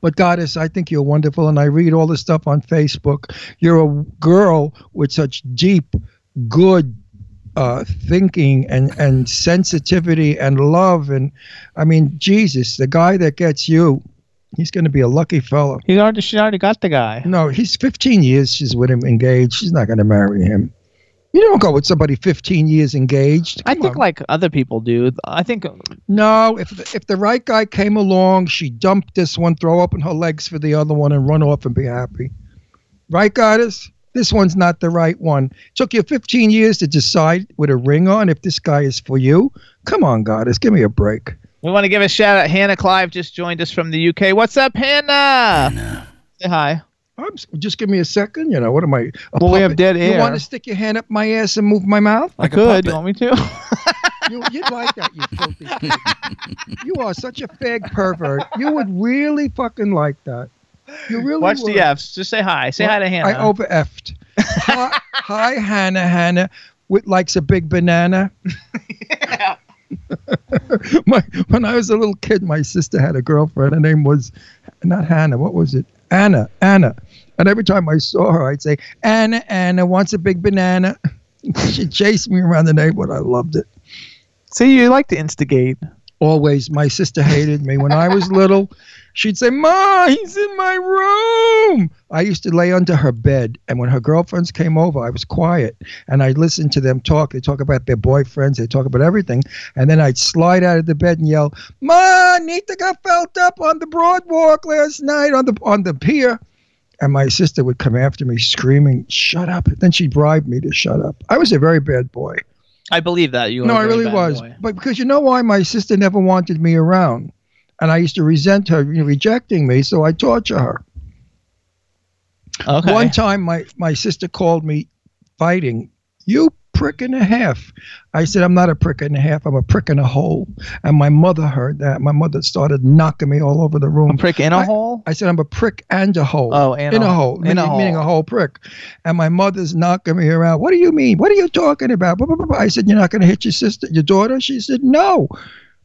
But Goddess, I think you're wonderful, and I read all the stuff on Facebook. You're a girl with such deep, good uh, thinking and and sensitivity and love, and I mean, Jesus, the guy that gets you, he's going to be a lucky fellow. He already, she already got the guy. No, he's 15 years. She's with him engaged. She's not going to marry him. You don't go with somebody 15 years engaged. I think on. like other people do. I think uh, No, if the, if the right guy came along, she dumped this one, throw open her legs for the other one, and run off and be happy. Right, goddess? This one's not the right one. Took you 15 years to decide with a ring on if this guy is for you. Come on, goddess, give me a break. we want to give a shout out. Hannah Clive just joined us from the UK. What's up, Hannah? Say hi. I'm, just give me a second. You know what am I? Well, we have puppet? dead You want to stick your hand up my ass and move my mouth? I Like a could. You want me to? You, you'd like that, you filthy pig. You are such a fag pervert. You would really fucking like that. You really Watch would. the F's. Just say hi. Say hi to Hannah. I over effed. Hi, hi, Hannah. Hannah with likes a big banana. my, when I was a little kid, my sister had a girlfriend. Her name was not Hannah. What was it? Anna. Anna. And every time I saw her, I'd say, Anna, Anna wants a big banana. she chased me around the neighborhood. I loved it. See, you like to instigate. always my sister hated me when i was little she'd say ma he's in my room i used to lay under her bed and when her girlfriends came over i was quiet and i'd listen to them talk they talk about their boyfriends they talk about everything and then i'd slide out of the bed and yell ma nita got felt up on the broadwalk last night on the on the pier and my sister would come after me screaming shut up then she bribed me to shut up i was a very bad boy I believe that you. no, I really was. boy. But because you know why my sister never wanted me around, and I used to resent her rejecting me, so I torture her. Okay. One time, my my sister called me fighting. You prick and a half. I said, I'm not a prick and a half. I'm a prick in a hole. And my mother heard that. My mother started knocking me all over the room. a prick in a I- hole. I said, I'm a prick and a hole. Oh, and in a- a hole. in meaning, a meaning a whole prick. And my mother's knocking me around. What do you mean? What are you talking about? I said, You're not going to hit your sister, your daughter? She said, No.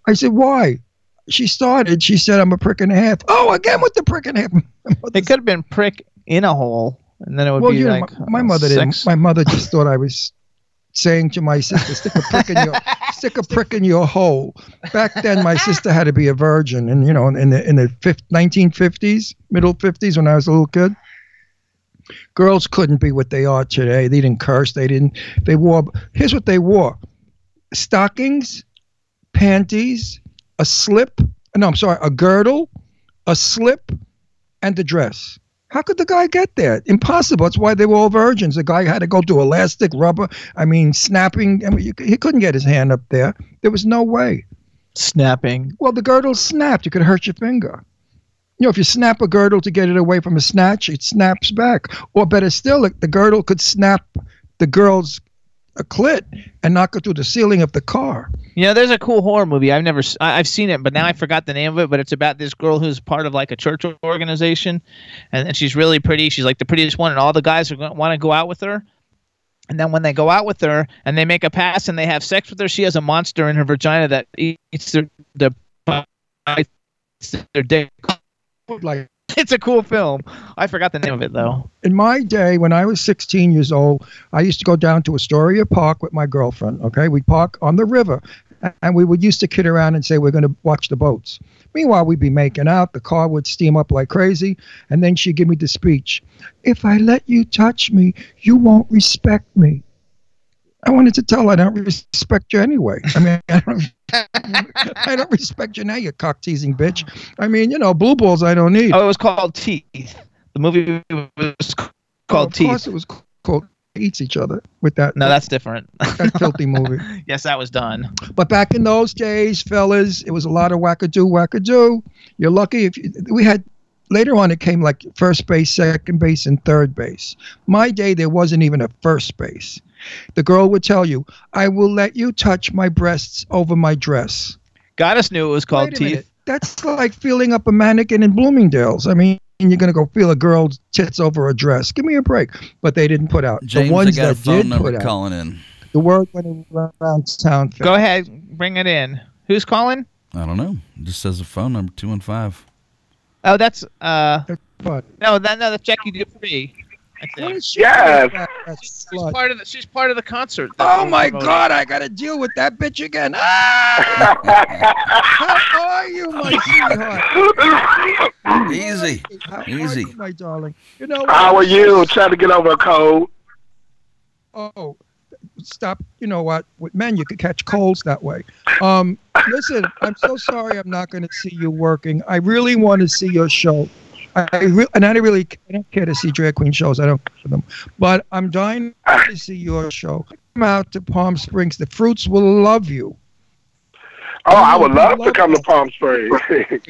I said, Why? She started. She said, I'm a prick and a half. Oh, again with the prick and a half. It could have been prick in a hole, and then it would well, be you know, like my, my mother didn't. My mother just thought I was saying to my sister, "Stick a prick in your, stick a prick in your hole." Back then, my sister had to be a virgin, and you know, in the in the fif- 1950s, middle 50s, when I was a little kid, girls couldn't be what they are today. They didn't curse. They didn't. They wore. Here's what they wore: stockings, panties, a slip. No, I'm sorry, a girdle, a slip, and a dress. How could the guy get there? Impossible. That's why they were all virgins. The guy had to go to elastic rubber. I mean, snapping. I mean, you, he couldn't get his hand up there. There was no way. snapping. Well, the girdle snapped. You could hurt your finger. You know, if you snap a girdle to get it away from a snatch, it snaps back. Or better still, the girdle could snap the girl's a clit and knock her through the ceiling of the car. You know, there's a cool horror movie. I've never, I, have seen it, but now I forgot the name of it. But it's about this girl who's part of like a church organization, and, and she's really pretty. She's like the prettiest one, and all the guys are going want to go out with her. And then when they go out with her and they make a pass and they have sex with her, she has a monster in her vagina that eats their the their dick. Like It's a cool film. I forgot the name of it though. in my day, when I was 16 years old, I used to go down to Astoria Park with my girlfriend. Okay, we'd park on the river, and we would used to kid around and say we're going to watch the boats. Meanwhile, we'd be making out. The car would steam up like crazy, and then she'd give me the speech: "If I let you touch me, you won't respect me." I wanted to tell her I don't respect you anyway. I mean, I don't, I don't respect you now, you cock teasing bitch. I mean, you know, blue balls I don't need. Oh, it was called Teeth. The movie was Oh, called of Teeth. Of course, it was called eats each other with that. No, that's different. that filthy movie. yes, that was done. But back in those days, fellas, it was a lot of wackadoo, wackadoo. You're lucky if you, we had. Later on, it came like first base, second base, and third base. My day, there wasn't even a first base. The girl would tell you, "I will let you touch my breasts over my dress." Goddess knew it was called Wait a Teeth. minute. That's like feeling up a mannequin in Bloomingdale's. I mean, and you're gonna go feel a girl's tits over a dress. Give me a break. But they didn't put out James, the ones I got a that phone did number put out. calling in. The word went around town. fast. Go ahead, bring it in. Who's calling? I don't know. It just says a phone number two one five. Oh, that's uh But no, that no, that's Jackie Dupree. I think. is she Yes. That She's slut. part of the she's part of the concert. Oh my promoting. God! I gotta deal with that bitch again. Ah! How are you, my sweetheart? Easy. How are Easy. you, my darling? You know what? How are you? Trying to get over a cold. Oh, stop. You know what? With men, you could catch colds that way. Um, listen, I'm so sorry I'm not going to see you working. I really want to see your show. I, I re- and I don't really I don't care to see drag queen shows. I don't for them, but I'm dying to see your show. Come out to Palm Springs. The fruits will love you. Oh, I would love to come to Palm Springs.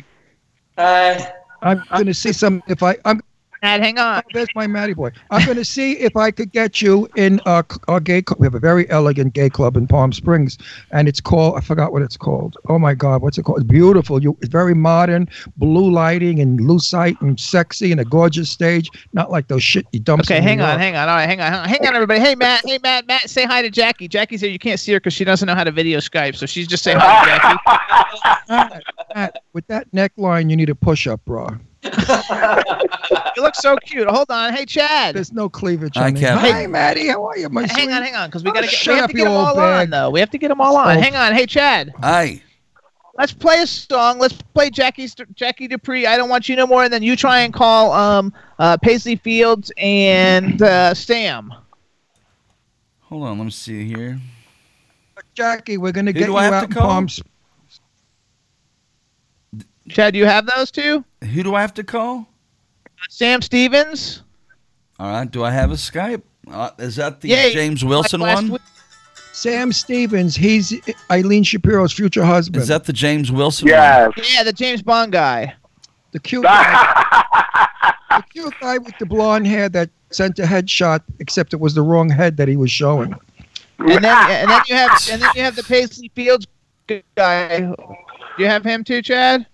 Uh, I'm going to see some. If I, I'm Matt, hang on. Oh, There's my Matty boy. I'm going to see if I could get you in our, our gay club. We have a very elegant gay club in Palm Springs, and it's called, I forgot what it's called. Oh my God, what's it called? It's beautiful. You, it's very modern, blue lighting and lucite and sexy and a gorgeous stage. Not like those shit you dump. Okay, hang on, hang on. All right, hang on, hang on, everybody. Hey, Matt. Hey, Matt. Matt, say hi to Jackie. Jackie's here. You can't see her because she doesn't know how to video Skype, so she's just saying hi to Jackie. Matt, with that neckline, you need a push-up bra. You look so cute. Hold on. Hey, Chad. There's no cleavage Hi, on it. Captain. Hi, Maddie. How are you, my Hang on, hang on, because we Oh, gotta get. We have to get them all bag. on, though. We have to get them all on. Oh. Hang on. Hey, Chad. Hi. Let's play a song. Let's play Jackie's Jackie Dupree. I don't want you no more. And then you try and call um uh Paisley Fields and uh, Sam. Hold on. Let me see here. Jackie, we're going to Who get do you I have out to in? Palm Springs. Chad, do you have those two? Who do I have to call? Sam Stevens. All right. Do I have a Skype? Uh, is that the Yeah, James Wilson like one? week. Sam Stevens, he's Eileen Shapiro's future husband. Is that the James Wilson yes. Yeah, the James Bond guy. the cute guy? the cute guy with the blonde hair that sent a headshot, except it was the wrong head that he was showing. And then and then you have and then you have the Paisley Fields guy. Do you have him too, Chad?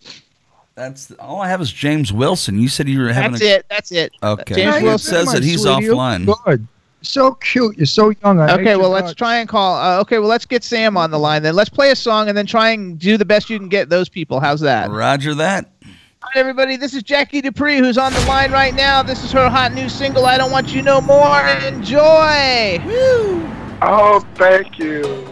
One? That's all I have is James Wilson. You said you were having That's a. it. That's it. Okay. James it Wilson. says that on, he's sweetie, offline. Good. So cute. You're so young. I hate Okay, well let's guts. try and call. Uh, okay, well let's get Sam on the line then. Let's play a song and then try and do the best you can get those people. How's that? Roger that. All right, everybody. This is Jackie Dupree who's on the line right now. This is her hot new single. I don't want you no more. Enjoy. Woo. Oh, thank you.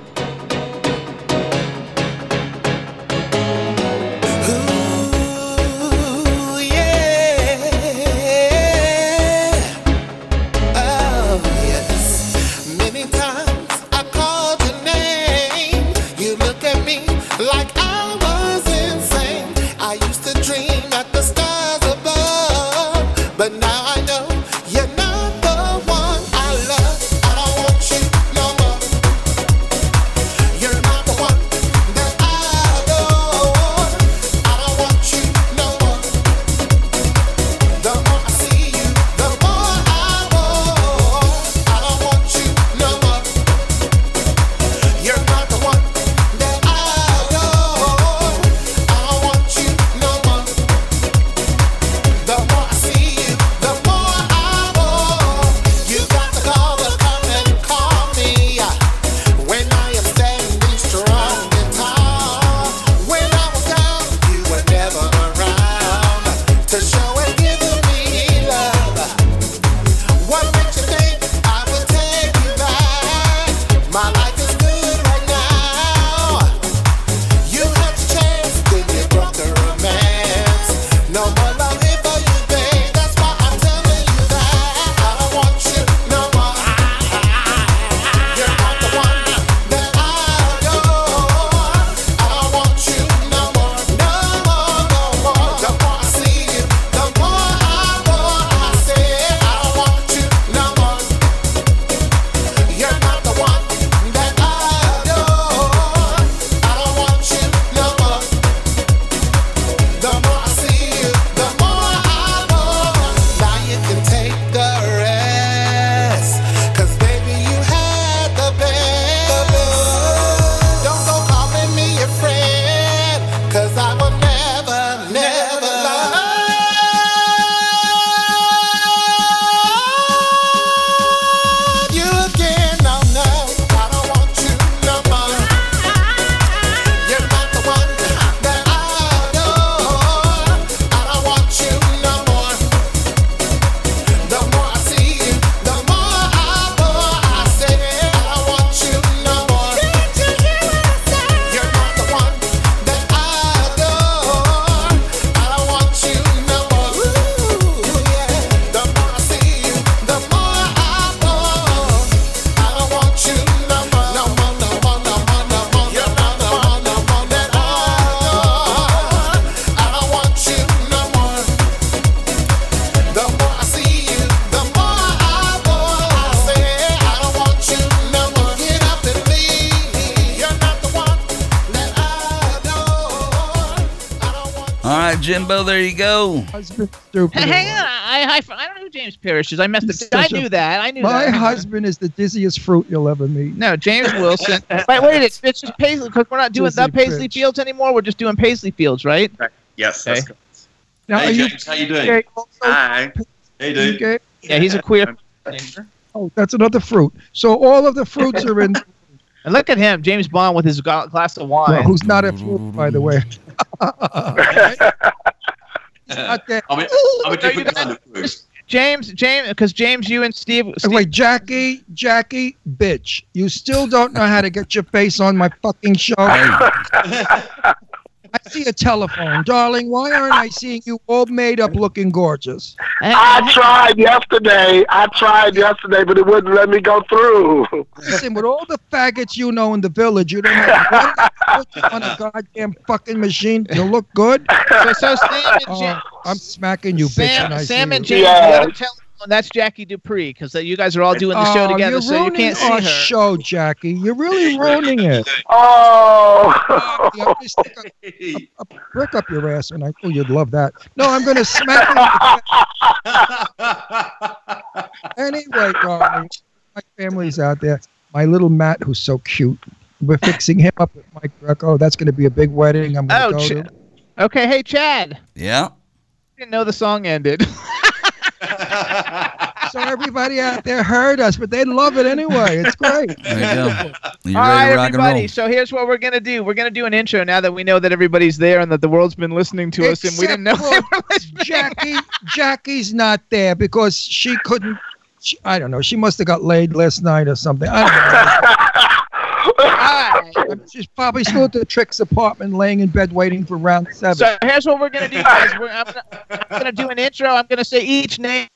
Husband stupid. Hang on. I, I, I don't know who James Parrish is. I messed He's up. I such a- knew that. I knew My that. husband is the dizziest fruit you'll ever meet. No, James Wilson. wait, wait. It's, it's just Paisley because we're not doing Disney the Paisley bitch. Fields anymore. We're just doing Paisley Fields, right? Yes, Okay. that's correct. Now, Hey are you James, how you doing? gay? Hi. Hey dude. Gay? Yeah, he's a queer. Oh, that's another fruit. So all of the fruits are in. And look at him, James Bond with his glass of wine. Well, who's not a fruit, by the way? Not I'm a, I'm a different kind of fruit. James, James, because James, you and Steve. Steve Wait, Jackie, Jackie, bitch, you still don't know how to get your face on my fucking show. I see a telephone, darling. Why aren't I seeing you all made up, looking gorgeous? I tried yesterday. I tried yesterday, but it wouldn't let me go through. Listen, with all the faggots you know in the village, you don't have one foot on a goddamn fucking machine. You look good. so, so Sam and uh, Oh, James. I'm smacking you, bitch. Sam, and I Sam see and you. James, Yeah. the other telephone, that's Jackie Dupree, because you guys are all doing the show Oh, together, so you can't see our her. show, Jackie. You're really ruining it. Oh. Yeah, stick a, a brick up your ass, and I oh, you'd love that. No, I'm gonna smack you. anyway, darling, my family's out there. My little Matt, who's so cute. We're fixing him up with Mike Greco. That's gonna be a big wedding. I'm gonna Oh, go Ch- to. okay. Hey, Chad. Yeah. Didn't know the song ended. So everybody out there heard us, but they love it anyway. It's great. There you go. You All ready right, to rock and everybody. So here's what we're gonna do. We're gonna do an intro now that we know that everybody's there and that the world's been listening to us, and we didn't know Except they for were listening. Jackie, Jackie's not there because she couldn't. She, I don't know. She must have got laid last night or something. I All right. She's probably still at the Tricks apartment, laying in bed waiting for round seven. So here's what we're gonna do, guys. We're, I'm, gonna, I'm gonna do an intro. I'm gonna say each name,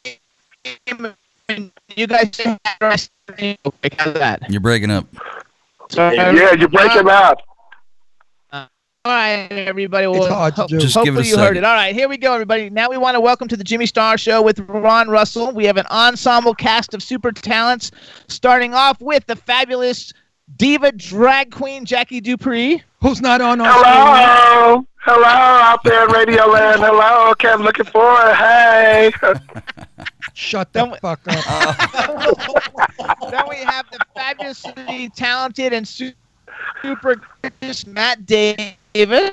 and you guys say the rest of the name. Okay, how's that? You're breaking up. So, yeah, you're breaking uh, up. All right, everybody. Well, It's hard to do. Just give it a hopefully you heard it. All right, here we go, everybody. Now we want to welcome to the Jimmy Star Show with Ron Russell. We have an ensemble cast of super talents, starting off with the fabulous diva drag queen Jackie Dupree. Who's not on our Hello. Hello out there in Radio Land. Hello. Okay, I'm looking forward. Hey. Shut the Don't- fuck up. then we have the fabulously talented and su- super gracious Matt Davis.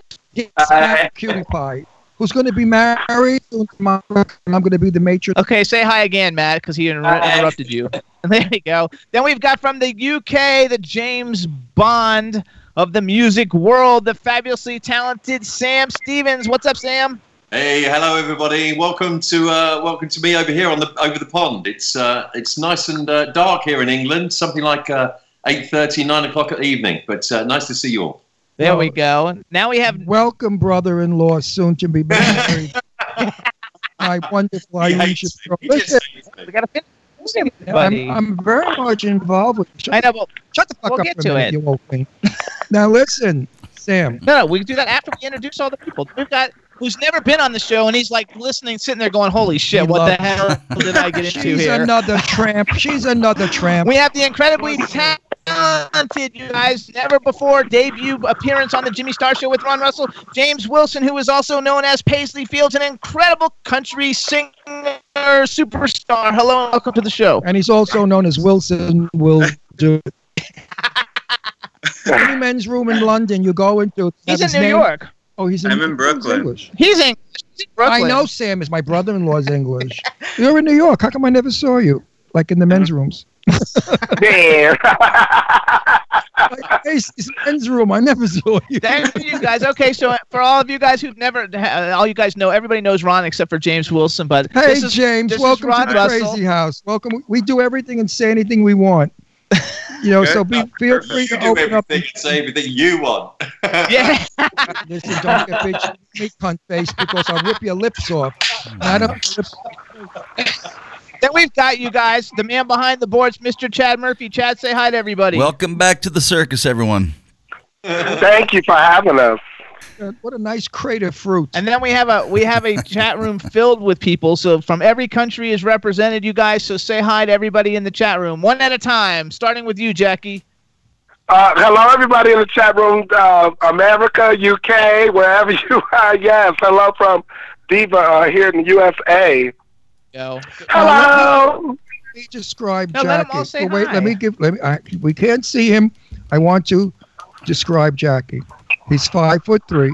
Snap Cutie Pie. Who's going to be married soon to my and I'm going to be the matron. Okay, say hi again, Matt, because he inter- interrupted you. There you go. Then we've got from the UK, the James Bond of the music world, the fabulously talented Sam Stevens. What's up, Sam? Hey, hello everybody. Welcome to uh, welcome to me over here on the over the pond. It's uh, it's nice and uh, dark here in England. Something like uh, 8.30, 9 o'clock at evening. But uh, nice to see you all. There we go. Now we have. Welcome, brother-in-law, soon to be married. my wonderful He Irish hates me. girl. He just Listen. We got to finish. I'm, I'm very much involved with. Shut, I know, but shut the fuck We'll up get for to minute, it. you old now listen, Sam. no, no, we can do that after we introduce all the people. We've got who's never been on the show, and he's like listening, sitting there going, "Holy shit, what the hell did I get into She's here?" She's another tramp. She's another tramp. We have the incredibly talented, you guys, never before debut appearance on the Jimmy Star Show with Ron Russell. James Wilson, who is also known as Paisley Fields, an incredible country singer superstar. Hello and welcome to the show. and he's also known as Wilson will do. Any men's room in London you go into. He's in New name- York. Oh, he's in, I'm in Brooklyn. English. He's in, he's in Brooklyn. I know Sam is my brother-in-law's English. You're in New York. How come I never saw you? Like in the men's rooms. Damn. Like, hey, it's it's men's room. I never saw you. Thanks Thank you guys. Okay, so for all of you guys who've never, uh, all you guys know, everybody knows Ron except for James Wilson. But Hey, this is James. this is welcome Ron to the Russell. crazy house. Welcome. We do everything and say anything we want. You know, so be, feel free you to do open up. everything and say everything you want. yeah. Listen, don't get bitch me cunt face because I'll rip your lips off. I don't. Mm. Then we've got you guys, the man behind the boards, Mr. Chad Murphy. Chad, say hi to everybody. Welcome back to the circus, everyone. Thank you for having us. What a nice crate of fruit. And then we have a we have a chat room filled with people. So from every country is represented, you guys. So say hi to everybody in the chat room, one at a time. Starting with you, Jackie. Uh, hello, everybody in the chat room, uh, America, UK, wherever you are. Yes, hello from Diva uh, here in the USA. Yo. Hello. Let me describe No, let 'em Jackie. all say Well, wait, hi. let me give. Let me. I, we can't see him. I want to describe Jackie. He's five foot three.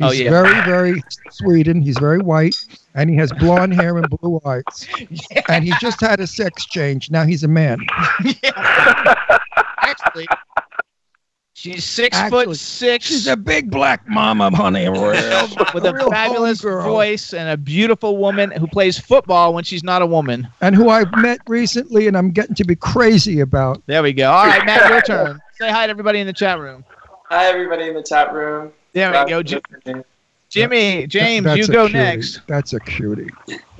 Oh, he's Oh, yeah. very, very Sweden. He's very white, and he has blonde hair and blue eyes. And he just had a sex change. Now he's a man. Yeah. Actually, she's six Actually, foot six. She's a big black mama, honey. With a real fabulous voice and a beautiful woman who plays football when she's not a woman. and who I've met recently, and I'm getting to be crazy about. There we go. All right, Matt, your turn. Say hi to everybody in the chat room. Hi, everybody in the chat room. There we go. Ji- Jimmy, James, That's you go cutie. next. That's a cutie.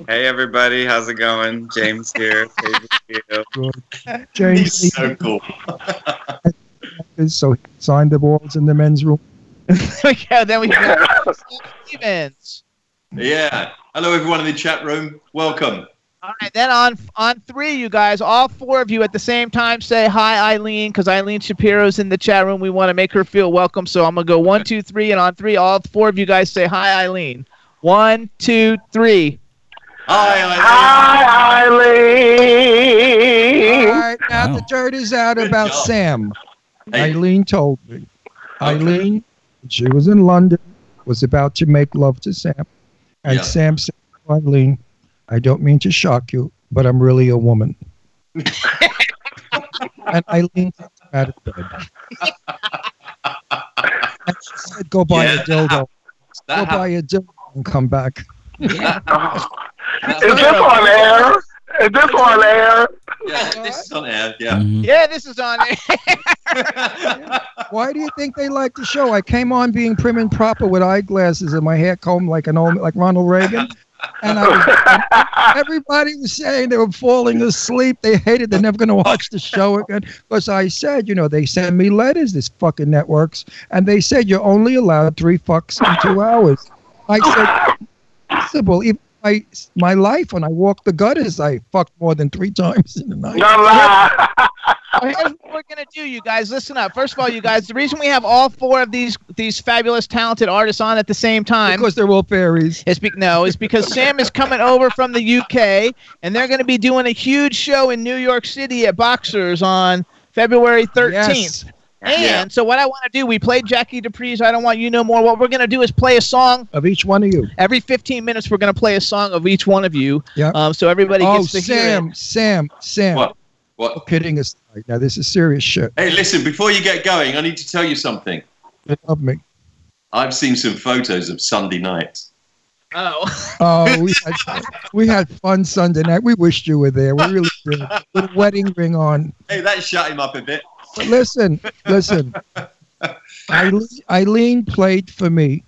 Hey everybody, how's it going? James here. Favorite you. Good. James He's so cool. is so he signed the balls in the men's room. yeah, then we got Stevens. Yeah. Hello, everyone in the chat room. Welcome. All right, then on on three, you guys, all four of you at the same time say hi, Eileen, because Eileen Shapiro's in the chat room. We want to make her feel welcome, so I'm gonna go one, two, three, and on three, all four of you guys say hi, Eileen. One, two, three. Hi, Eileen. Hi, Eileen. All right, now Wow. the dirt is out Good about job. Sam. Hey. Eileen told me. Eileen, she was in London, was about to make love to Sam. And Yeah. Sam said, to Eileen, I don't mean to shock you, but I'm really a woman. and Eileen got out of bed. and she said, go buy Yeah, a dildo. Go That buy a dildo and come back. happened. Is this on air? Is this on air? Yeah, this is on air. Yeah. Mhm. Yeah, this is on. air. Why do you think they like the show? I came on being prim and proper with eyeglasses and my hair combed like an old, like Ronald Reagan, and was, everybody was saying they were falling asleep. They hated. They're never going to watch the show again because I said, you know, they send me letters, this fucking networks, and they said you're only allowed three fucks in two hours. I said, possible. Even my my life when I walk the gutters, I fucked more than three times in the night. Don't lie. Here's what we're gonna do, you guys. Listen up. First of all, you guys, the reason we have all four of these these fabulous, talented artists on at the same time Because they're all fairies. is be- no, is because Sam is coming over from the UK, and they're gonna be doing a huge show in New York City at Boxers on February 13th. Yes. And Yeah. so what I want to do, we played Jackie Dupree's "I Don't Want You No More." What we're gonna do is play a song Of each one of you. every 15 minutes. We're gonna play a song of each one of you, Yeah. um, so everybody Oh, gets to hear it. Sam, Sam, Sam. What? What? Kidding aside. Now this is serious shit. Hey, listen, before you get going, I need to tell you something. They love me. I've seen some photos of Sunday night. Oh. Oh, we had we had fun Sunday night. We wished you were there. We really did. With a wedding ring on. Hey, that shut him up a bit. But listen, listen. Eileen, Eileen played for me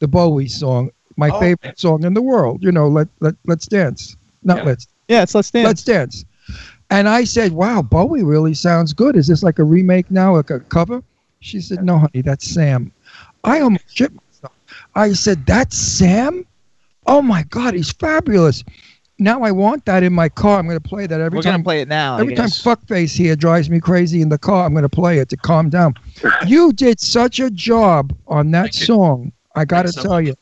the Bowie song, my Oh, favorite song in the world. You know, let let let's dance. Not Yeah. let's Yeah, it's let's dance. let's dance. And I said, "Wow, Bowie really sounds good. Is this like a remake now, like a cover?" She said, "No, honey, that's Sam." I almost shit myself. I said, "That's Sam? Oh my God, he's fabulous." Now I want that in my car. I'm going to play that every We're time. gonna play it now. Every time guess. fuckface here drives me crazy in the car, I'm going to play it to calm down. you did such a job on that Thank you. song. I got to tell you.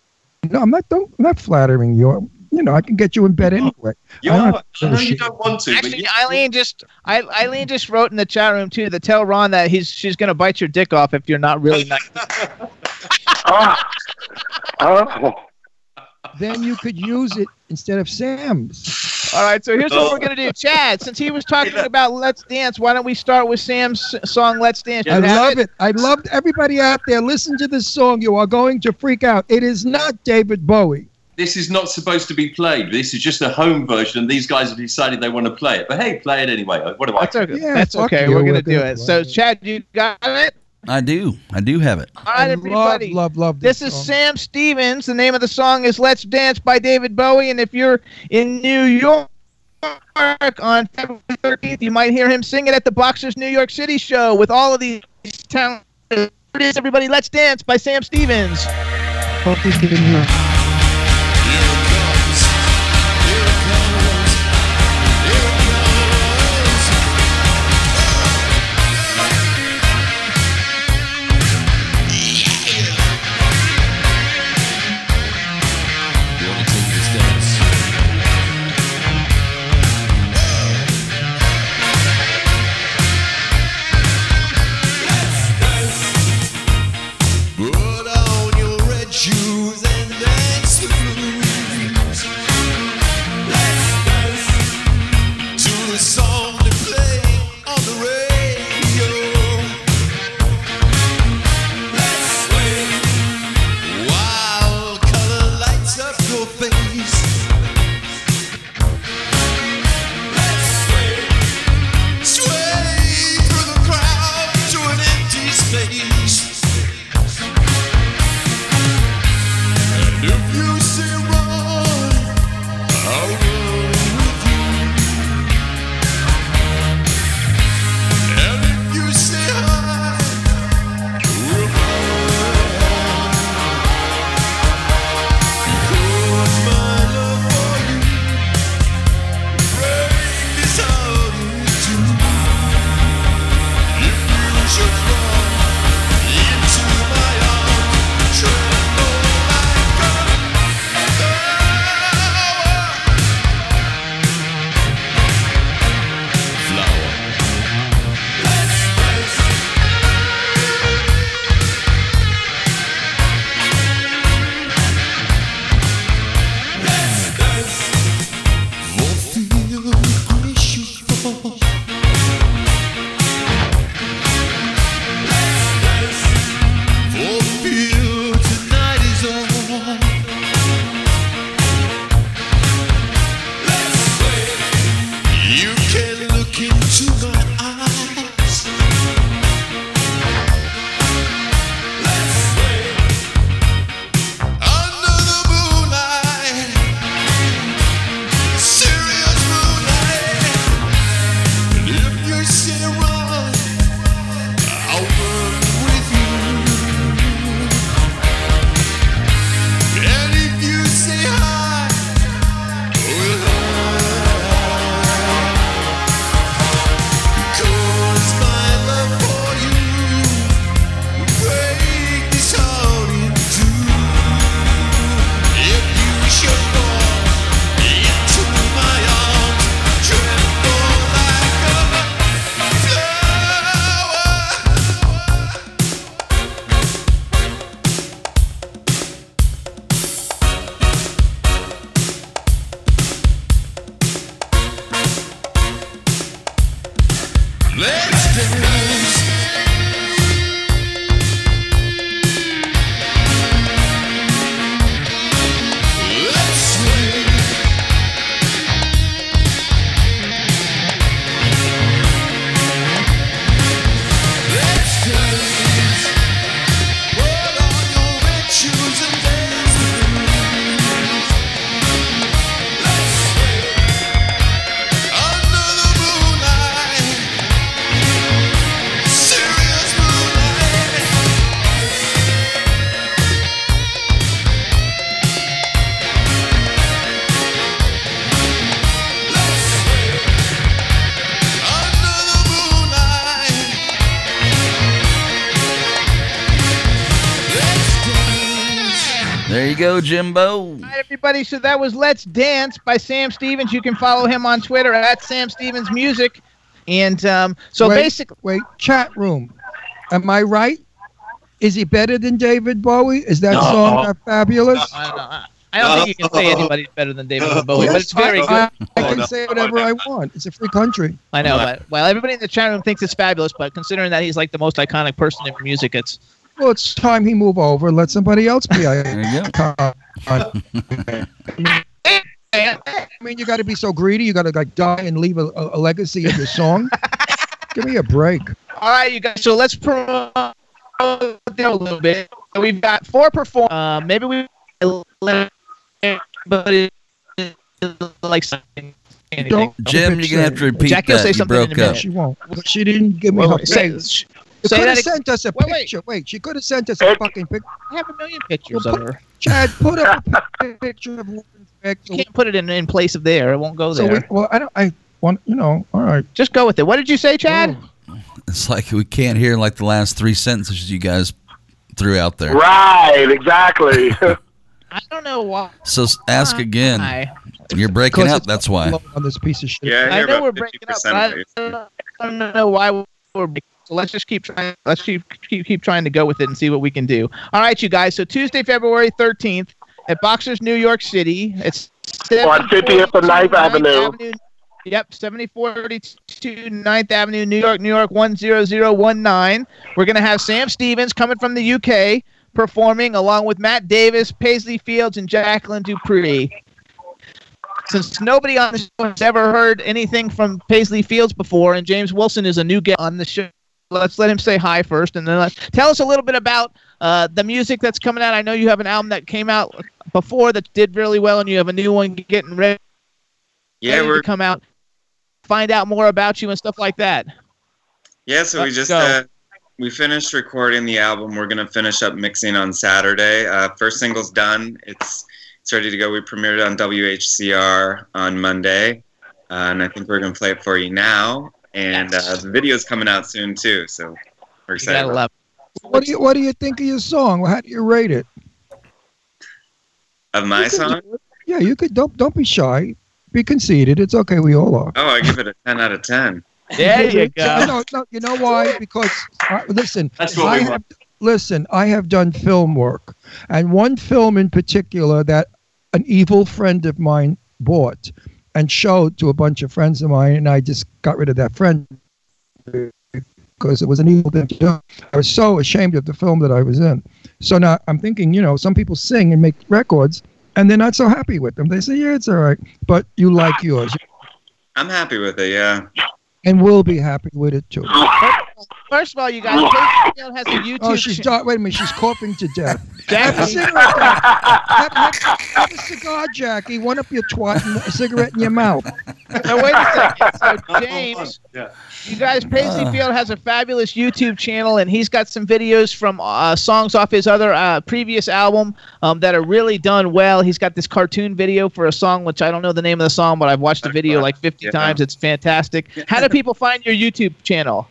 No, I'm not. Don't, I'm not flattering you. You know, I can get you in bed anyway. You I don't I to know shit. you don't want to, Actually, you, Eileen just I, Eileen just wrote in the chat room too to tell Ron that he's she's gonna bite your dick off if you're not really nice. Ah. Oh. Oh. Then you could use it instead of Sam's. All right, so here's what we're gonna do, Chad. Since he was talking about Let's Dance, why don't we start with Sam's song Let's Dance? I love it. I love everybody out there. Listen to this song. You are going to freak out. It is not David Bowie. this is not supposed to be played. This is just a home version, and these guys have decided they want to play it. But hey, play it anyway. What do I? That's okay. Yeah, That's okay. We're gonna do gonna it. So. Chad, you got it. I do. I do have it. All right, everybody. love, love, love This this, is song. Sam Stevens. The name of the song is Let's Dance by David Bowie. And if you're in New York on February 13th, you might hear him sing it at the Boxers New York City show with all of these talents. Here it is, everybody. Let's Dance by Sam Stevens. Dance. There you go, Jimbo. All right, everybody. So that was "Let's Dance" by Sam Stevens. You can follow him on Twitter at Sam Stevens Music. And um, so wait, basically, wait, chat room. Am I right? Is he better than David Bowie? Is that No. song that fabulous? I don't, know. I don't think you can say anybody's better than David Bowie, but it's very good. I, I can say whatever I want. It's a free country. I know, but well, everybody in the chat room thinks it's fabulous. But considering that he's like the most iconic person in music, it's Well, it's time he move over. and Let somebody else be. I, There you go. I mean, you got to be so greedy. You got to like die and leave a, a, a legacy of your song. Give me a break. all right, you guys. So let's promote there a little bit. So we've got four perform. Uh, maybe we let everybody like something. anything. Don't- Jim, you're gonna have to repeat Jackie will that. say You something in broke a up. She won't. She didn't give me Wait, her say, She say could have sent us a Wait, wait. picture. Wait, she could have sent us a fucking picture. I have a million pictures Well, of her. Chad, put up a picture of Lauren Vick. You can't put it in, in place of there. It won't go So there. we, well, I don't. I want you know. All right. Just go with it. What did you say, Chad? It's like we can't hear like the last three sentences you guys threw out there. Right, exactly. I don't know why. So ask again. Why. You're breaking up. That's why. On this piece of shit. Yeah, I I know we're breaking up, but I don't, I don't know why we're breaking. So let's just keep trying. Let's keep, keep keep trying to go with it and see what we can do. All right, you guys. So Tuesday, February thirteenth, at Boxers, New York City. It's On 50th and 9th Avenue. Yep, 7432 9th Avenue, New York, New York 10019. We're going to have Sam Stevens coming from the UK performing along with Matt Davis, Paisley Fields, and Jacqueline Dupree. Since nobody on the show has ever heard anything from Paisley Fields before, and James Wilson is a new guest on the show, let's let him say hi first, and then let's tell us a little bit about uh, the music that's coming out. I know you have an album that came out before that did really well, and you have a new one getting ready Yeah, ready we're to come out. Find out more about you and stuff like that. yeah. So we Let's just uh, we finished recording the album. We're gonna finish up mixing on Saturday. Uh, first single's done. It's it's ready to go. We premiered it on WHCR on Monday, uh, and I think we're gonna play it for you now. And uh, the video's coming out soon too. So we're excited. gotta about. What do you What do you think of your song? How do you rate it? Of my song? Yeah, you could. Don't Don't be shy. Be conceited. It's okay. We all are. Oh, I give it a ten out of ten. There you No, go. no, no, you know why? Because uh, listen, That's what I we have, want. listen. I have done film work, and one film in particular that an evil friend of mine bought and showed to a bunch of friends of mine, and I just got rid of that friend because it was an evil thing to do. I was so ashamed of the film that I was in. So now I'm thinking, you know, some people sing and make records, and they're not so happy with them. They say, yeah, it's all right, but you like yours, I'm happy with it. Yeah. and we'll be happy with it too. First of all, you guys, Paisley Field has a YouTube. Oh, she's cha- di- wait a minute. She's coughing to death. Have a cigarette. have, have- have a cigar, Jackie. One up your twat and a cigarette in your mouth. so wait a second. So James, Yeah. you guys, Paisley Uh. Field has a fabulous YouTube channel, and he's got some videos from uh, songs off his other uh, previous album um, that are really done well. He's got this cartoon video for a song, which I don't know the name of the song, but I've watched the video like 50 Yeah. times. It's fantastic. How do people find your YouTube channel?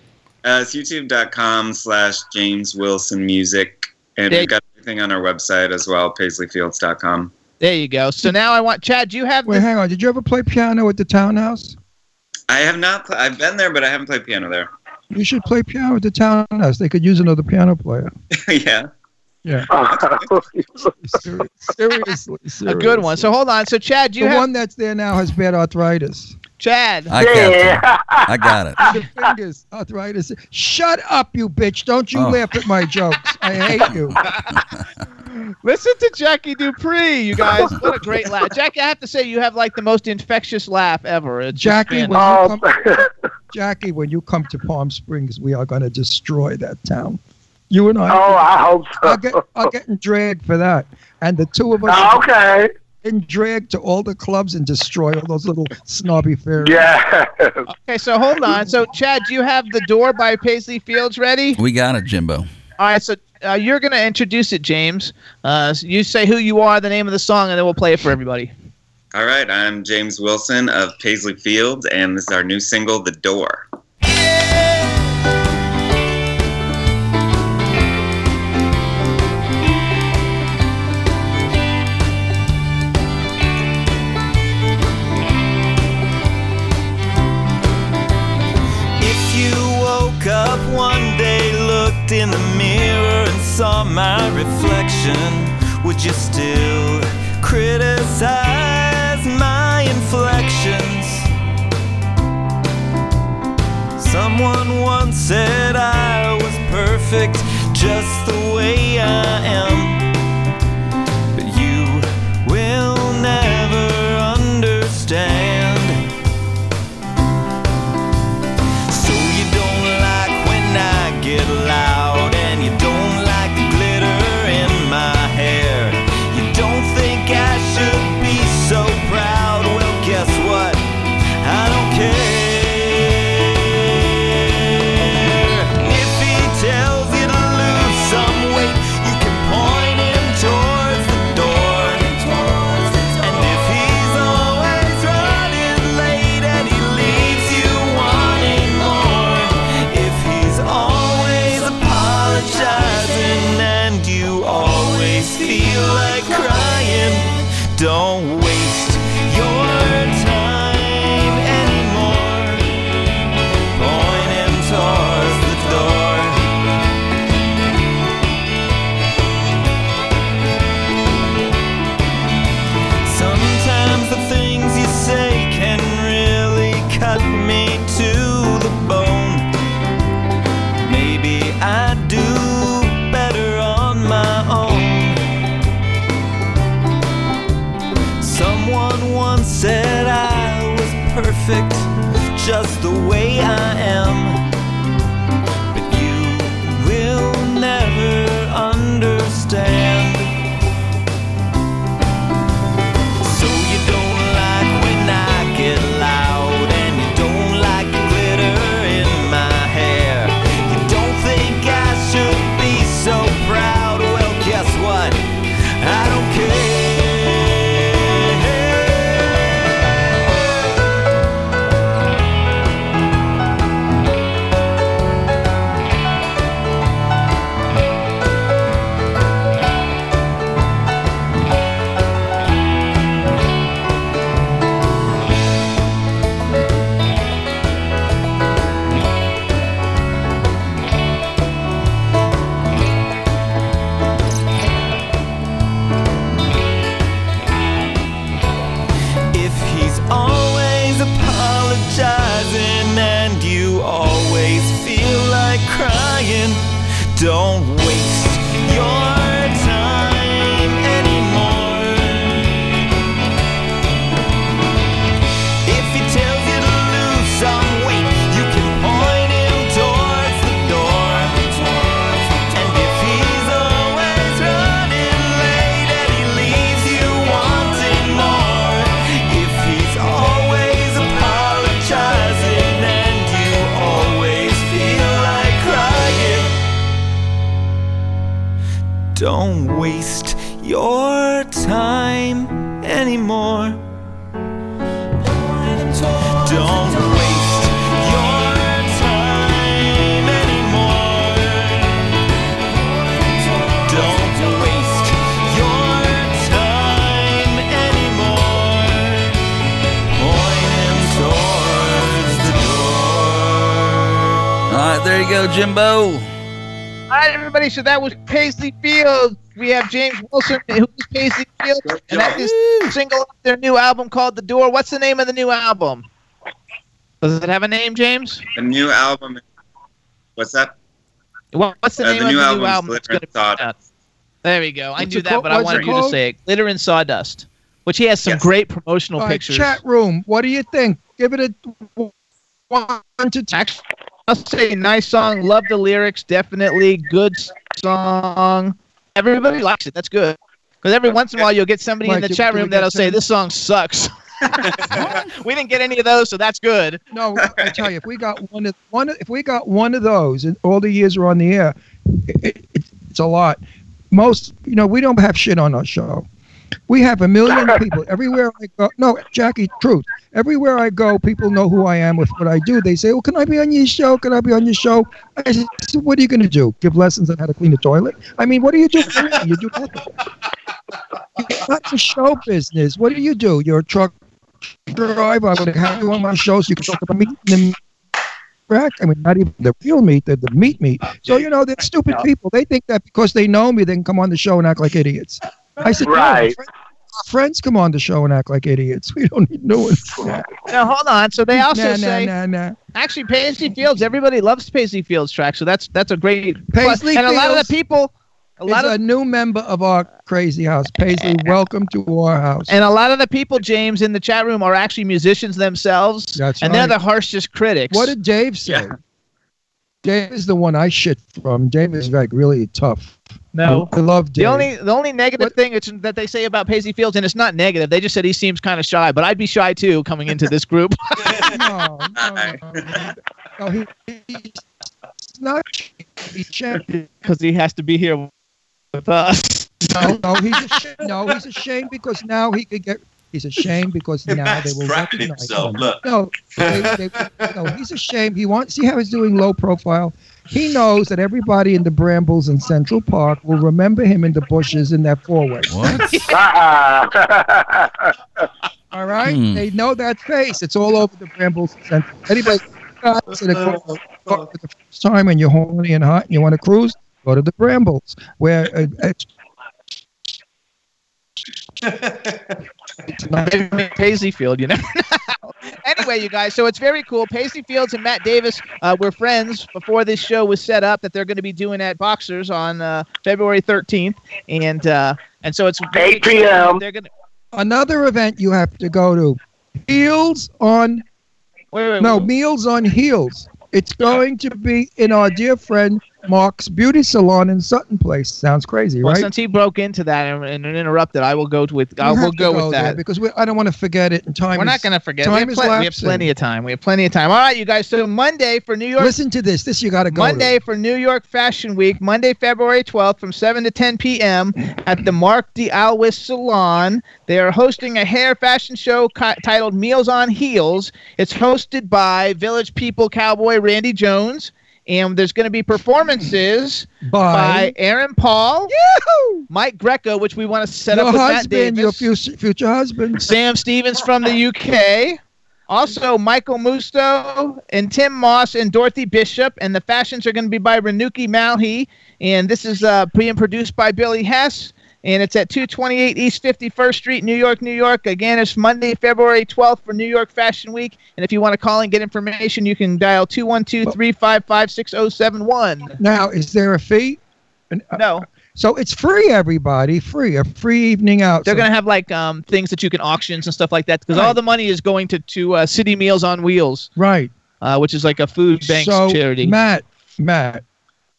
Uh, it's youtube.com slash James Wilson Music. And There- we've got everything on our website as well, paisleyfields.com. There you go. So now I want Chad. Do you have Wait, the, hang on. Did you ever play piano at the townhouse? I have not, pl- I've been there, but I haven't played piano there. You should play piano at the townhouse. They could use another piano player. yeah. Yeah. Ser- seriously, a good one? So hold on. So Chad, do you the have one that's there now has bad arthritis. Chad. I can't. I got it. Your fingers, arthritis. Shut up, you bitch! Don't you Oh. laugh at my jokes. I hate you. Listen to Jackie Dupree, you guys. What a great laugh. Jackie, I have to say, you have like the most infectious laugh ever. It's Jackie, when Oh. you come, Jackie, when you come to Palm Springs, we are going to destroy that town. You and I. Oh, I hope so. I'll get, I'll get in drag for that. And the two of us Oh, okay. In drag to all the clubs and destroy all those little snobby fairies. Yeah. Okay, so hold on. So, Chad, do you have The Door by Paisley Fields ready? We got it, Jimbo. All right, so uh, you're going to introduce it, James. Uh, so you say who you are, the name of the song, and then we'll play it for everybody. All right, I'm James Wilson of Paisley Fields, and this is our new single, The Door. In the mirror, and saw my reflection, would you still criticize my inflections? Someone once said I was perfect just the way I am. So that was Paisley Fields. We have James Wilson, who's Paisley Fields, and that is single off their new album called The Door. What's the name of the new album? Does it have a name, James? The new album. What's that? What, what's the Uh, name the of new the new album? Glitter and be out? There we go. I knew that, called- but I what's it wanted you to say it. Glitter and Sawdust, which he has some great promotional All right, pictures. chat room. What do you think? Give it a one to ten. Actually, I'll say nice song. Love the lyrics. Definitely good song. Everybody likes it. That's good. Because every once in a while you'll get somebody in the chat room that'll say this song sucks. we didn't get any of those, so that's good. No, I tell you, if we got one of one, if we got one of those, and all the years are on the air, it, it, it's a lot. Most, you know, we don't have shit on our show. We have a million people everywhere I go. No, Jackie, truth. Everywhere I go, people know who I am with what I do. They say, "Well, can I be on your show? Can I be on your show?" I said, "What are you going to do? Give lessons on how to clean a toilet? I mean, what do you do? You do nothing. You're not the show business. What do you do? You're a truck driver. I'm going to have you on my show so you can talk about meat and correct. I mean, not even the real meat, the, the meat meat. So, you know, they're stupid people. They think that because they know me, they can come on the show and act like idiots. I said, Right. friends, friends come on the show and act like idiots. We don't need no one. Now hold on. So they also Nah, nah, say nah, nah. actually Paisley Fields. Everybody loves Paisley Fields track, so that's that's a great. Paisley and a lot of Fields the people, a Is lot a new member of our crazy house. Paisley, welcome to our house. and a lot of the people, James, in the chat room are actually musicians themselves, That's and they're the harshest critics. What did Dave say? Dave is the one I shit from. Dave is like really tough. No. I love Dave. The only the only negative thing it's, that they say about Paisley Fields, and it's not negative. They just said he seems kind of shy, but I'd be shy too coming into this group. no, no, no. no he, he's not. He's champion. because he has to be here with us. No, no, he's ashamed. No, he's ashamed because now he could get. He's ashamed because now they Matt's will crapping recognize himself. him. Look. No, they, they, no, he's ashamed. He wants. See how he's doing low profile. He knows that everybody in the Brambles in Central Park will remember him in the bushes in that four-way. What? All right, Hmm. they know that face. It's all over the Brambles Central. Anybody guys that are going for the first time and you're horny and hot and you want to cruise, go to the Brambles, where uh, it's Maybe Paisley Field, you never know. anyway, you guys, so it's very cool. Paisley Fields and Matt Davis uh, were friends before this show was set up that they're going to be doing at Boxers on uh, February 13th, and uh, and so it's 8 p.m.. They're going to another event you have to go to. Heels on wait, wait, no wait. meals on heels. It's going to be in our dear friend Mark's beauty salon in Sutton Place. Sounds crazy, Well, right? since he broke into that and, and interrupted, I will go with I will to go with that. because we, I don't want to forget it. And time. We're is- not going to forget. We have, plen- we have plenty of time. We have plenty of time. All right, you guys. So Monday for New York. Listen to this. This you got to go. Monday for New York Fashion Week, Monday, February 12th from 7 to 10 p.m. at the Mark D. Alwis Salon. They are hosting a hair fashion show co- titled Meals on Heels. It's hosted by Village People cowboy Randy Jones. And there's going to be performances by by Aaron Paul, Mike Greco, which we want to set your up with Matt husband, your future, future husband. Sam Stevens from the UK. Also, Michael Musto and Tim Moss and Dorothy Bishop. And the fashions are going to be by Renuki Malhi. And this is uh, being produced by Billy Hess. And it's at 228 East 51st Street, New York, New York. Again, it's Monday, February 12th for New York Fashion Week. And if you want to call and get information, you can dial 212 355 6071. Now, is there a fee? Uh, No. So it's free, everybody. Free. A free evening out. They're So- going to have like um, things that you can auctions and stuff like that because all the money is going to, to uh, City Meals on Wheels. right. uh, which is like a food bank so charity. Matt, Matt,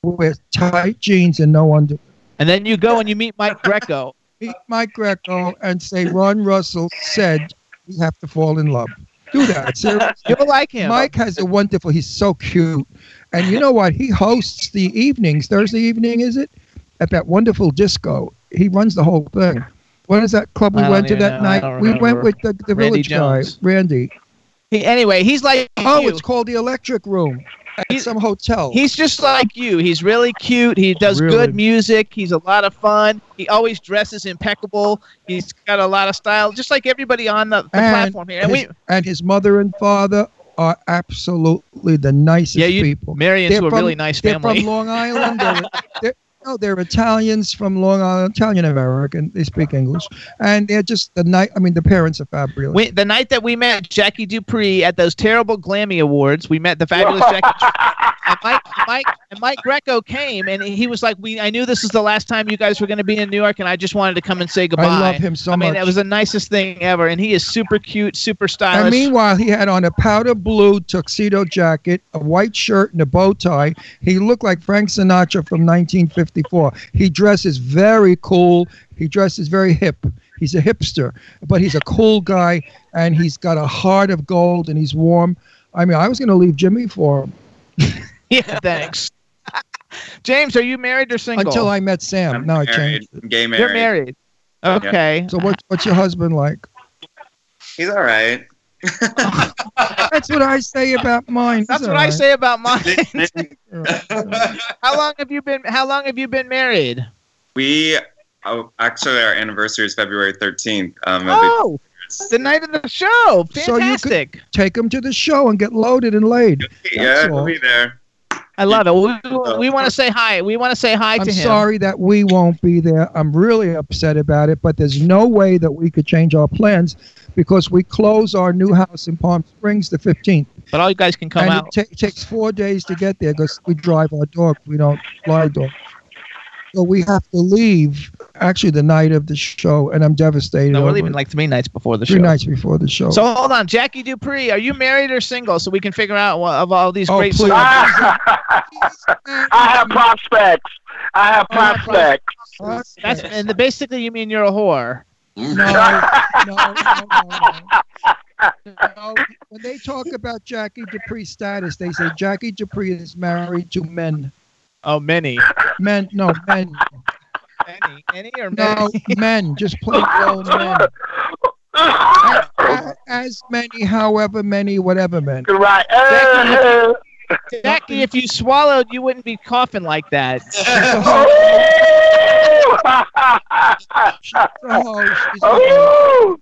with tight jeans and no under. And then you go and you meet Mike Greco. Meet Mike Greco and say Ron Russell said we have to fall in love. Do that. Seriously. You'll like him. Mike has a wonderful. He's so cute, and you know what? He hosts the evenings. Thursday evening, is it? At that wonderful disco. He runs the whole thing. What is that club we went to that know. Night? We went with the, the Randy village guy, Randy. He, anyway, he's like Oh, you. it's called the Electric Room He's- some hotel. He's just like you. He's really cute. He does Really? good music. He's a lot of fun. He always dresses impeccable. He's got a lot of style, just like everybody on the, the platform here. And his, we, and his mother and father are absolutely the nicest yeah, you people. marry into They're a from- really nice They're family. from Long Island. They're, they're, No, they're Italians from Long Island, Italian American. They speak English, and they're just the night. I mean, the parents are fabulous. We, the night that we met Jackie Dupree at those terrible Glammy Awards, we met the fabulous Jackie. And Mike, Mike, and Mike Greco came, and he was like, "We, I knew this was the last time you guys were going to be in New York, and I just wanted to come and say goodbye." I love him so I mean, much. it was the nicest thing ever, and he is super cute, super stylish. And meanwhile, he had on a powder blue tuxedo jacket, a white shirt, and a bow tie. He looked like Frank Sinatra from 1954. He dresses very cool. He dresses very hip. He's a hipster, but he's a cool guy, and he's got a heart of gold, and he's warm. I mean, I was going to leave Jimmy for him yeah, thanks. James, are you married or single? until I met Sam. now I married, changed. gay married. You're married. Okay. So what, what's your husband like? He's all right. That's what I say about mine. That's what all I say about mine. how long have you been? How long have you been married? We oh, actually our anniversary is February 13th. Um, it'll be- Oh, the night of the show. So you could Fantastic. take him to the show and get loaded and laid. yeah, That's he'll be there. I love it. We, we uh, want to uh, say hi. We want to say hi I'm to him. sorry that we won't be there. I'm really upset about it, but there's no way that we could change our plans because we close our new house in Palm Springs the 15th. But all you guys can come and out. it ta- takes four days to get there because we drive our dog. We don't fly dog. So we have to leave actually the night of the show, and I'm devastated. No, we're leaving like three nights before the show. three show. nights before the show. So hold on, Jackie Dupree, are you married or single? So we can figure out what, of all these Oh, great please. I have prospects. I have oh, prospects. That's and the, basically you mean you're a whore. No, no, no, no, no. No, When they talk about Jackie Dupree's status, they say Jackie Dupree is married to men. Oh, many. Men, no, men. Any, any or No, men, just plain old men. As, as many, however many, whatever men. Right. Uh, Jackie, if you swallowed, you wouldn't be coughing like that. Oh,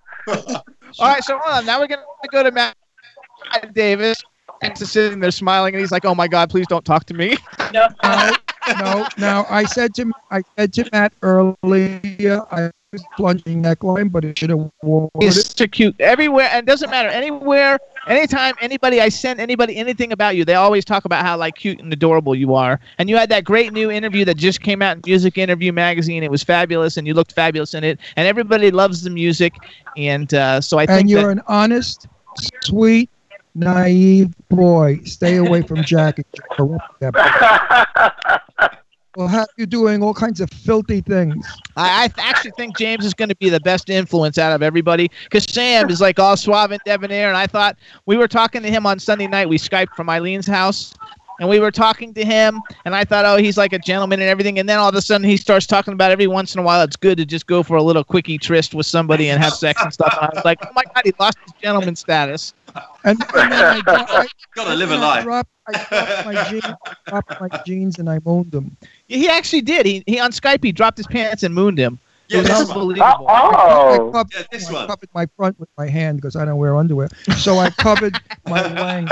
All right, so hold on. Now we're gonna go to Matt Davis. He's sitting there smiling, and he's like, "Oh my God, please don't talk to me." No, no. Now I said to I said to Matt earlier, I was plunging neckline, but it should have worn He's it. so cute everywhere, and doesn't matter anywhere, anytime anybody I send anybody anything about you, they always talk about how like cute and adorable you are. And you had that great new interview that just came out in Music Interview Magazine. It was fabulous, and you looked fabulous in it. And everybody loves the music, and uh, so I think And you're that, an honest, sweet, naive boy. Stay away from Jackie. Well, that boy. Have you doing all kinds of filthy things. I, I actually think James is going to be the best influence out of everybody because Sam is like all suave and debonair. And I thought we were talking to him on Sunday night. We Skyped from Eileen's house. And we were talking to him, and I thought, oh, he's like a gentleman and everything. And then all of a sudden, he starts talking about every once in a while, it's good to just go for a little quickie tryst with somebody and have sex and stuff. And I was like, oh my God, he lost his gentleman status. And, and then I, I, Gotta live a I life. dropped, I dropped my jeans. I dropped my jeans and I moaned them. He actually did. He, he on Skype, he dropped his pants and mooned him. It Yeah, was this one. unbelievable. I, oh. covered, Yeah, this I one. covered my front with my hand because I don't wear underwear. So I covered my wang.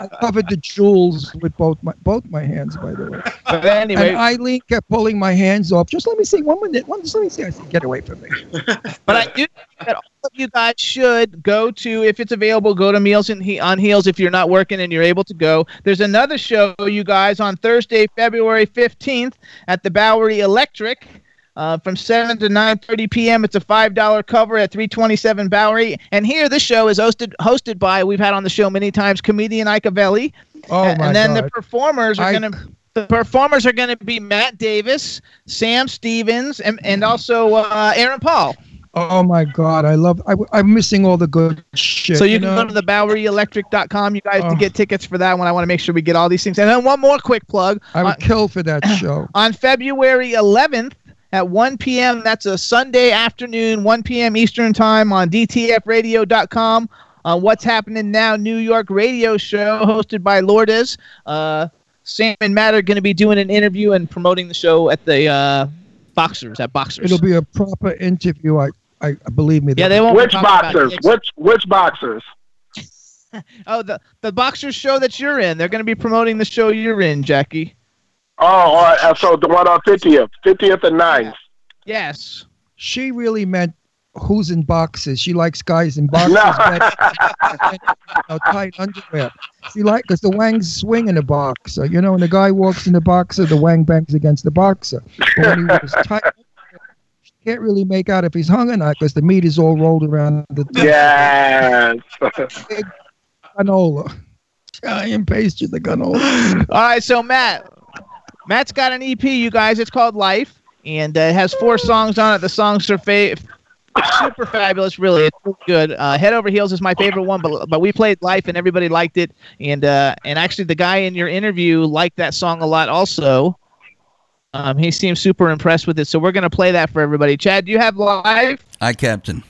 I covered the jewels with both my both my hands, by the way. But anyway, And Eileen kept pulling my hands off. Just let me see one minute. One, just let me see. I said, get away from me. But I do think that all of you guys should go to, if it's available, go to Meals and he- on Heels if you're not working and you're able to go. There's another show, you guys, on Thursday, February 15th at the Bowery Electric. Uh, from 7 to 9.30 p.m. It's a $5 cover at 327 Bowery. And here, this show is hosted hosted by, we've had on the show many times, comedian Ike Avelli. Oh and, my and then the performers are Ike. going to the performers are going to be Matt Davis, Sam Stevens, and, and also uh, Aaron Paul. Oh my God, I love. I, am missing all the good shit. So you, can know? go to the BoweryElectric.com, you guys, Oh. to get tickets for that one. I want to make sure we get all these things. And then one more quick plug. I would on, kill for that show. on February 11th at 1 p.m., that's a Sunday afternoon, 1 p.m. Eastern Time on DTFRadio.com. On What's Happening Now New York radio show hosted by Lourdes. Uh, Sam and Matt are going to be doing an interview and promoting the show at the uh, Boxers, at Boxers. It'll be a proper interview. I, I believe me. yeah, they won't Which boxers? Which which boxers? Oh, the the boxers show that you're in. They're going to be promoting the show you're in, Jackie. Oh, all right. uh, so the one on 50th, 50th and 9th. Yes. She really meant who's in boxes. She likes guys in boxes. No. better you know, tight underwear. She like because the wangs swing in a boxer. You know, when the guy walks in the boxer, the wang bangs against the boxer. But when he wears tight, she can't really make out if he's hung or not because the meat is all rolled around the Yes. big canola. Giant paste the canola. All right, so Matt, Matt's got an EP, you guys. It's called Life, and uh, it has four songs on it. The songs are fa- super fabulous, really. It's really good. Uh, Head Over Heels is my favorite one, but but we played Life, and everybody liked it. And uh, and actually, the guy in your interview liked that song a lot, also. Um, he seems super impressed with it, so we're gonna play that for everybody. Chad, do you have Life? I captain.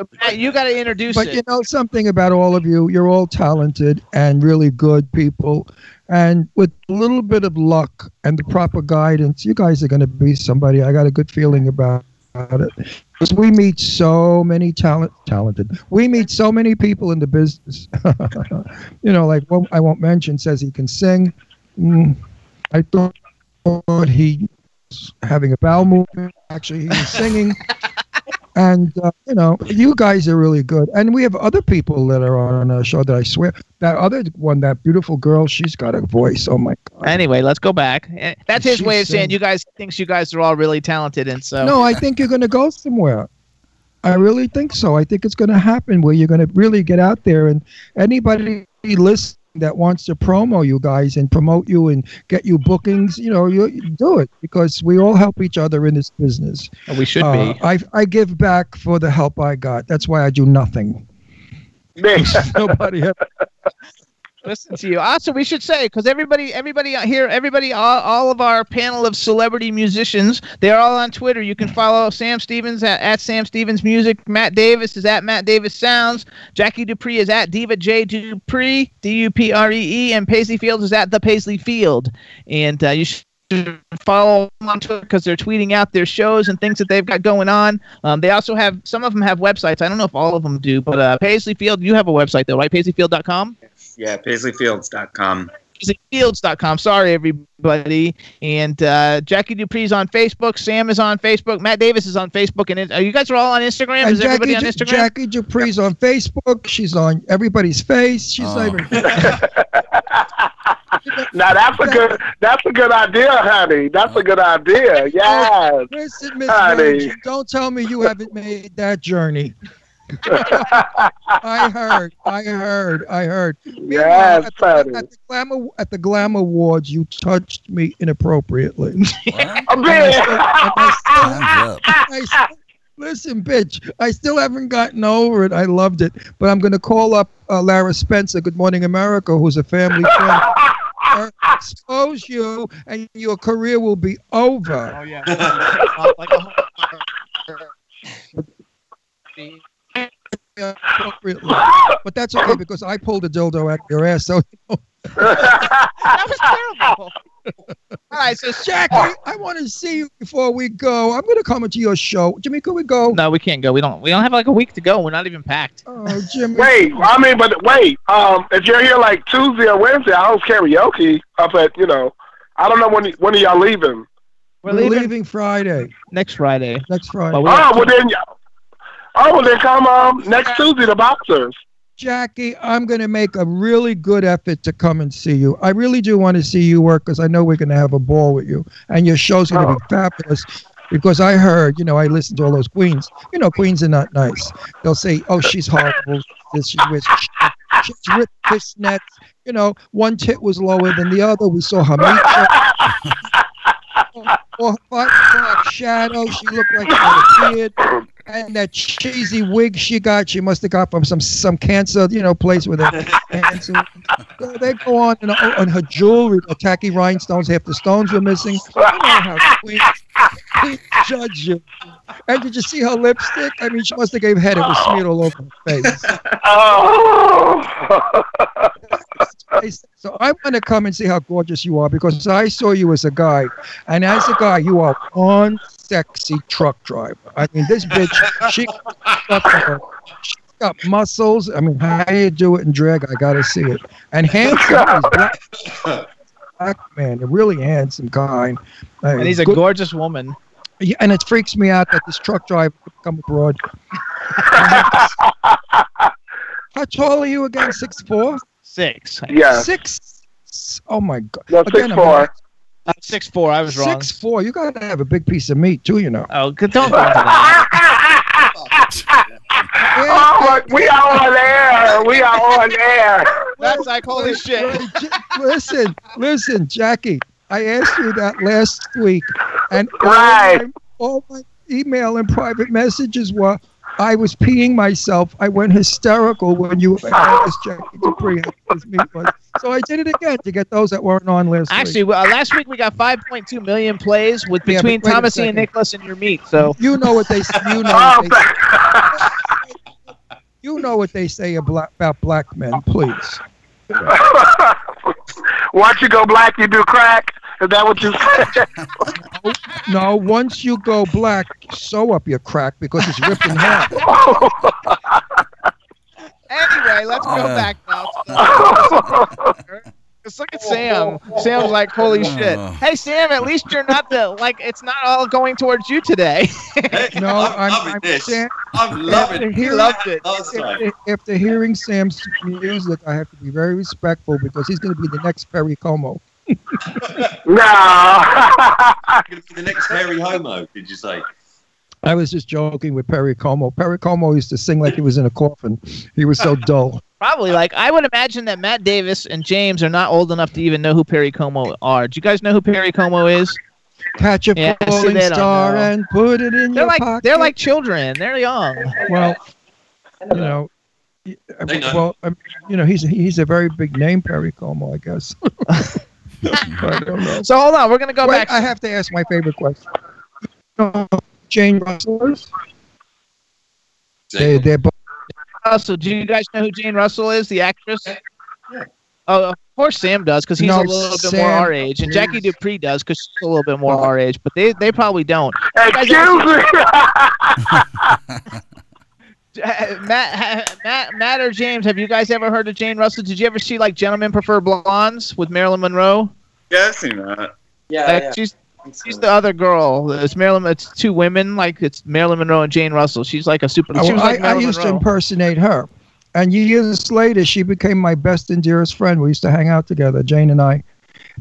So, Matt, you got to introduce But it. you know something about all of you, you're all talented and really good people. And with a little bit of luck and the proper guidance, you guys are going to be somebody. I got a good feeling about, it. Because we meet so many talent, talented. We meet so many people in the business. you know, like one I won't mention says he can sing. Mm, I thought he was having a bowel movement. Actually, he was singing. And uh, you know, you guys are really good, and we have other people that are on our show that I swear that other one, that beautiful girl, she's got a voice. Oh my god! Anyway, let's go back. Eh, That's his She way of saying you guys thinks you guys are all really talented, and so No, I think you're going to go somewhere. I really think so. I think it's going to happen where you're going to really get out there, and anybody listening that wants to promo you guys and promote you and get you bookings, you know, you, you do it because we all help each other in this business. we should Uh, be. I I give back for the help I got. That's why I do nothing. Nobody. Ever, listen to you. Also, we should say because everybody, everybody here, everybody, all, all of our panel of celebrity musicians, they're all on Twitter. You can follow Sam Stevens at, at Sam Stevens Music. Matt Davis is at Matt Davis Sounds. Jackie Dupree is at Diva J Dupree, D U P R E E, and Paisley Fields is at the Paisley Field. And uh, you should follow them on Twitter because they're tweeting out their shows and things that they've got going on. Um, they also have some of them have websites. I don't know if all of them do, but uh, Paisley Field, you have a website though, right? PaisleyField.com. Yeah, PaisleyFields.com. PaisleyFields.com. Sorry, everybody. And uh, Jackie Dupree's on Facebook. Sam is on Facebook. Matt Davis is on Facebook. And uh, you guys are all on Instagram. and is everybody on Instagram? Jackie Dupree's on Facebook. She's on everybody's face. She's not even. Now that's a good that's a good idea, honey. That's a good idea. Yes. Listen, Miss Honey. Virgin, don't tell me you haven't made that journey. I heard, I heard, I heard. Meanwhile, Yes, at, the, honey. at the glamour at the Glam Awards, you touched me inappropriately. I'm being- listen, bitch, I still haven't gotten over it. I loved it, but I'm going to call up uh, Lara Spencer, Good Morning America, who's a family friend. Expose you, and your career will be over. Oh yeah. Appropriately. But that's okay because I pulled a dildo out your ass. So that was terrible. All right, so Jackie, I want to see you before we go. I'm going to come into your show. Jimmy, can we go? No, we can't go. We don't. We don't have like a week to go. We're not even packed. Oh, Jimmy. Wait, I mean, but wait. Um, if you're here like Tuesday or Wednesday, I host karaoke up at you know. I don't know when when are y'all leaving. We're, leaving, Friday. Next Friday. Next Friday. Well, we Oh have well then. Oh they come um next Tuesday the boxers. Jackie, I'm going to make a really good effort to come and see you. I really do want to see you work because I know we're going to have a ball with you. And your show's going to be fabulous because I heard, you know, I listened to all those queens. You know, queens are not nice. They'll say, oh, she's horrible. This, she wears, she's ripped fishnets. You know, one tit was lower than the other. We saw her meat. or five o'clock shadow. She looked like she had a beard. And that cheesy wig she got, she must have got from some some cancer, you know, place with her cancer. So they go on and on her jewelry, the tacky rhinestones, half the stones were missing. You know how queens, queens judge you. And did you see her lipstick? I mean, she must have gave head. It was smeared all over her face. Oh. So I want to come and see how gorgeous you are because I saw you as a guy, and as a guy, you are one sexy truck driver. I mean, this bitch, she she's got muscles. I mean, how you do it in drag, I gotta see it. And handsome. as black. black man, a really handsome guy. Uh, And he's a good- gorgeous woman. Yeah, and it freaks me out that this truck driver could come abroad. How tall are you again? Six four. Six. Yeah. Six. Oh my god. No, Again, six I'm four. Not- Uh, six four. I was wrong. Six four. You gotta have a big piece of meat too, you know. Oh, good- don't go into that. Oh, my, we are on air. We are on air. That's like holy shit. listen, listen, Jackie. I asked you that last week, and Right. all, my, all my email and private messages were, I was peeing myself. I went hysterical when you asked Jackie to pre his meat was. So I did it again to get those that weren't on last Actually, week. uh, last week we got 5.2 million plays with Yeah, between a Thomas and. Nicholas and your meat. So You know what they you know Oh, what they, you know what they say about, about black men, please. Once you go black, you do crack. Is that what you said? No, once you go black, sew up your crack because it's ripped in half. anyway, let's go Uh. back now. To Just look at Sam. Sam's like, holy shit. Uh. Hey, Sam, at least you're not the like. It's not all going towards you today. No, I'm I'm, loving I'm this. Sam, I'm loving it. He loved it. Last time. After, after hearing Sam's music, I have to be very respectful because he's going to be the next Perry Como. No. The next hairy homo, did you say? I was just joking with Perry Como. Perry Como used to sing like he was in a coffin. He was so dull. Probably like I would imagine that Matt Davis and James are not old enough to even know who Perry Como are. Do you guys know who Perry Como is? Catch a Yeah, falling they star and put it in your They're your like pocket. they're like children. They're young. well, you know. know. Well, you know, he's he's a very big name, Perry Como, I guess. I don't know. So hold on, we're gonna go Wait, back. I have to ask my favorite question. Uh, Jane Russell is? They, they're both. Russell, do you guys know who Jane Russell is, the actress? Oh, of course Sam does, because he's No, a little bit more our age, and Jackie Dupree does, because she's a little bit more our age. But they, they probably don't. Excuse me. Matt, Matt, Matt or James, have you guys ever heard of Jane Russell? Did you ever see like Gentlemen Prefer Blondes with Marilyn Monroe? Yeah, I've seen that. Yeah, Like, yeah. She's she's the other girl. It's Marilyn. It's two women. Like it's Marilyn Monroe and Jane Russell. She's like a super. She was I, like I Marilyn used to impersonate her. And years later, she became my best and dearest friend. We used to hang out together, Jane and I.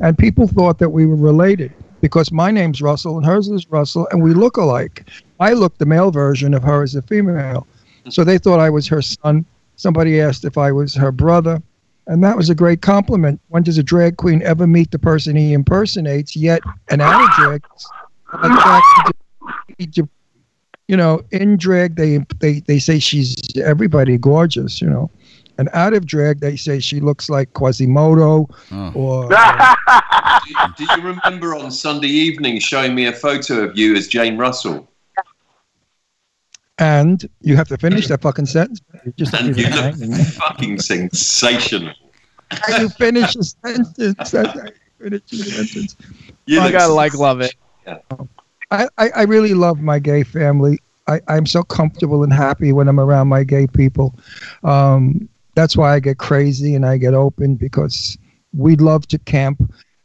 And people thought that we were related because my name's Russell and hers is Russell, and we look alike. I look the male version of her as a female. So they thought I was her son. Somebody asked if I was her brother. And that was a great compliment. When does a drag queen ever meet the person he impersonates? Yet an out of drag, like you know, in drag they they they say she's everybody gorgeous, you know, and out of drag they say she looks like Quasimodo Oh. or Do you remember on Sunday evening showing me a photo of you as Jane Russell? And you have to finish that fucking sentence. You just And you look hanging. fucking sensational. Can you finish the sentence. You finish the sentence. You I gotta like love it. I, I, I really love my gay family. I, I'm so comfortable and happy when I'm around my gay people. Um, that's why I get crazy and I get open because we love to camp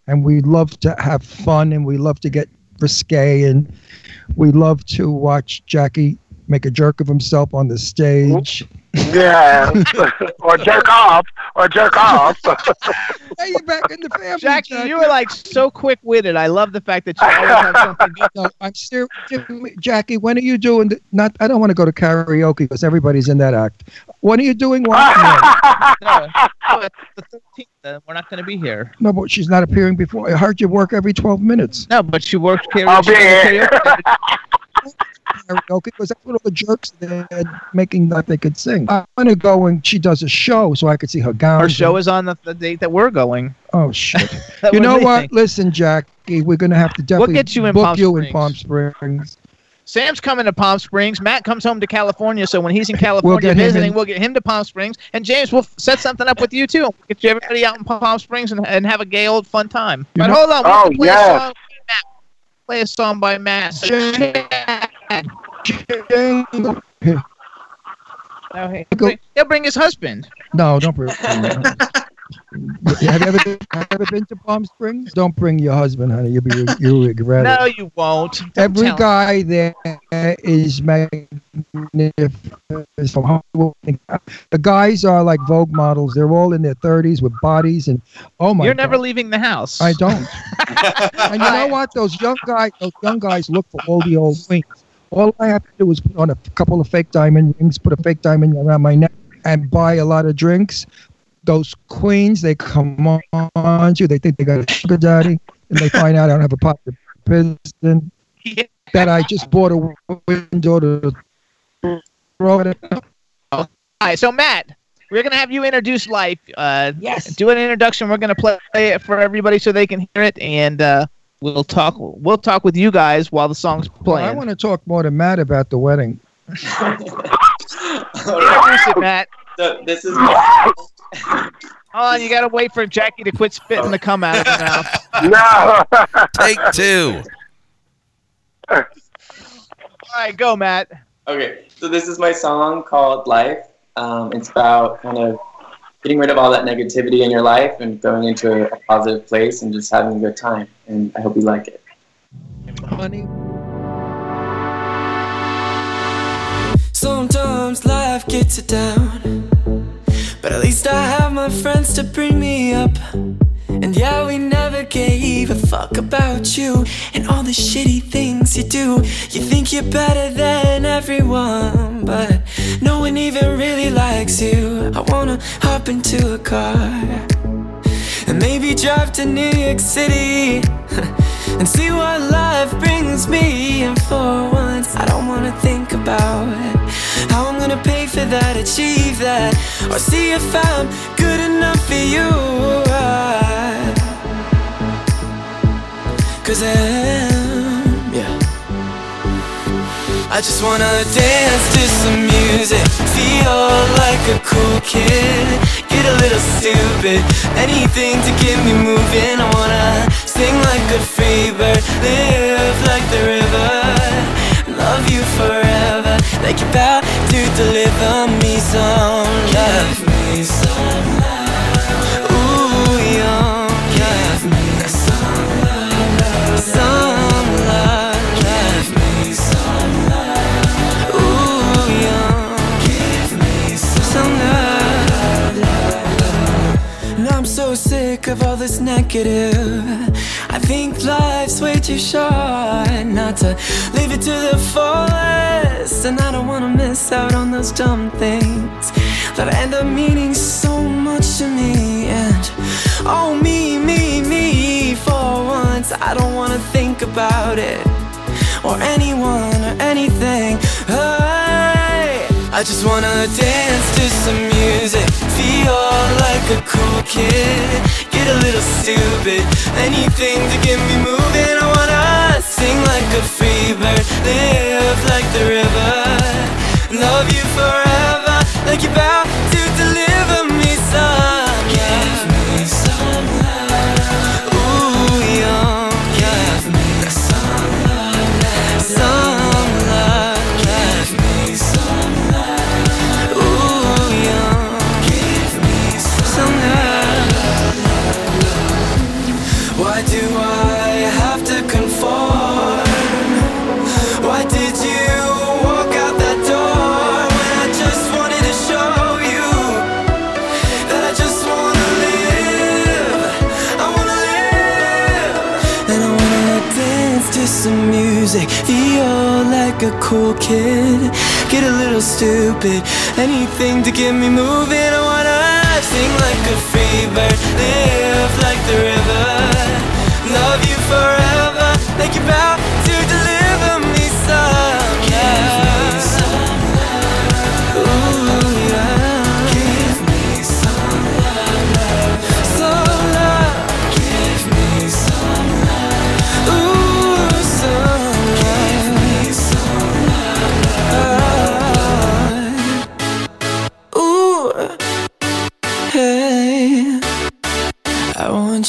and we love to have fun and we love to get risque and we love to watch Jackie make a jerk of himself on the stage. yeah. or jerk off. Or jerk off. hey, you're back in the family. Jackie, you were like so quick witted. I love the fact that you always have something. good- No, I'm serious. Jackie, when are you doing? The, not, I don't want to go to karaoke because everybody's in that act. When are you doing Walkman? No, no, it's the 13th. uh, We're not going to be here. no, but she's not appearing before. I heard you work every 12 minutes. No, but she works I'll karaoke. be here. Karaoke because that's what all the jerks they're making that they could sing. I want to go and she does a show so I could see her gown. Her show is on the, the date that we're going. Oh shit! You know what? leaving. Listen, Jackie, we're gonna have to definitely get you in book Palm you in Springs. Palm Springs. Sam's coming to Palm Springs. Matt comes home to California, so when he's in California get him visiting, in- we'll get him to Palm Springs. And James, we'll f- set something up with you too. We'll get you everybody out in Palm Springs and, and have a gay old fun time. You but know- hold on, we have Oh, to play yes. a song. by Matt. Play a song by Matt. Jane- No, he- Go- he'll bring his husband. No, don't bring. have you ever been, have you ever been to Palm Springs? Don't bring your husband, honey. You'll be you'll regret it. No, you won't. Don't Every tell- guy there is magnificent from Hollywood. The guys are like Vogue models. They're all in their 30s with bodies, and oh my You're God. never leaving the house. I don't. and you know what? Those young guys, those young guys look for all the old rings. All I have to do is put on a couple of fake diamond rings, put a fake diamond around my neck, and buy a lot of drinks. Those queens, they come on to you. They think they got a sugar daddy, and they find out I don't have a pocket piston. That I just bought a window to throw it. All right, so Matt, we're gonna have you introduce life. Uh, yes. Do an introduction. We're gonna play it for everybody so they can hear it, and uh, we'll talk. We'll talk with you guys while the song's Well, I want to talk more to Matt about the wedding. Introduce it, Matt. So this is Hold on, you gotta wait for Jackie to quit spitting the cum out of her mouth. No. Take two. All right, go, Matt. okay. So this is my song called Life. Um, it's about kind of getting rid of all that negativity in your life and going into a, a positive place and just having a good time. And I hope you like it. Honey. Sometimes life gets you down, but at least I have my friends to bring me up. And yeah, we never gave a fuck about you and all the shitty things you do. You think you're better than everyone, but no one even really likes you. I wanna hop into a car and maybe drive to New York City and see what life brings me. And for once, I don't wanna think about how I'm gonna pay for that, achieve that, or see if I'm good enough for you. Cause I am, yeah. I just wanna dance to some music, feel like a cool kid, get a little stupid, anything to get me moving. I wanna sing like a free bird, live like the river, like you're about to deliver me some love. Give me some love. Ooh, young, give me some love, some love. Give me some love. Ooh, young, give me some love. And I'm so sick of all this negative. I think life's way too short not to live it to the fullest. And I don't wanna miss out on those dumb things that end up meaning so much to me. And oh, me, me, me, for once, I don't wanna think about it or anyone or anything. Hey, I just wanna dance to some music, feel like a cool kid, get a little stupid, anything to get me moving. I wanna sing like a free bird, live like the river, love you forever, like you're about to deliver like a cool kid, get a little stupid, anything to get me moving. I wanna sing like a free bird, live like the river, love you forever, like you're about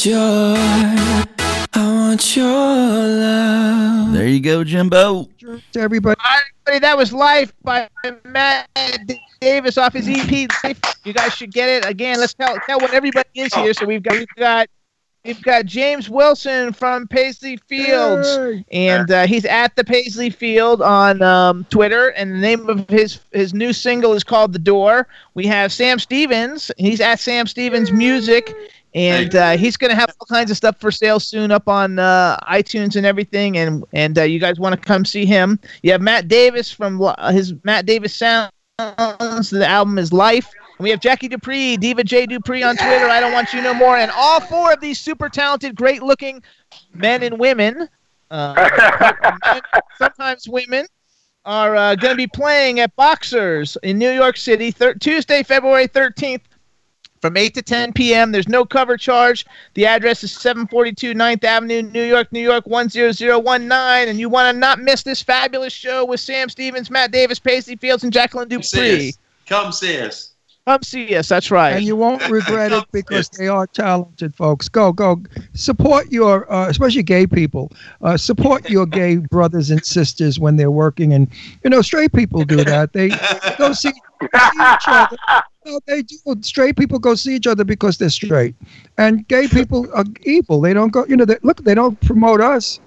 your, I want want your love. There you go, Jimbo. To everybody. All right, everybody, that was Life by Matt Davis off his EP. Life. You guys should get it. Again, let's tell tell what everybody is here. So we've got we've got we've got James Wilson from Paisley Fields, Yay. and uh, he's at the Paisley Field on um, Twitter. And the name of his his new single is called "The Door." We have Sam Stevens. He's at Sam Stevens Music. And uh, he's going to have all kinds of stuff for sale soon up on uh, iTunes and everything. And and uh, you guys want to come see him? You have Matt Davis from his Matt Davis Sounds. The album is Life. And we have Jackie Dupree, Diva J Dupree on Twitter. I don't want you no more. And all four of these super talented, great looking men and women, uh, men, sometimes women, are uh, going to be playing at Boxers in New York City thir- Tuesday, February 13th from 8 to 10 p.m. There's no cover charge. The address is 742 9th Avenue, New York, New York 10019. And you want to not miss this fabulous show with Sam Stevens, Matt Davis, Paisley Fields, and Jacqueline Come see Dupree. Come see us. Come see us. That's right. And you won't regret it because they are talented folks. Go, go. Support your, uh, especially gay people, uh, support your gay brothers and sisters when they're working. And, you know, straight people do that. They go see, see each other. No, they do. Straight people go see each other because they're straight. And gay people are evil. They don't go, you know, they, look, they don't promote us.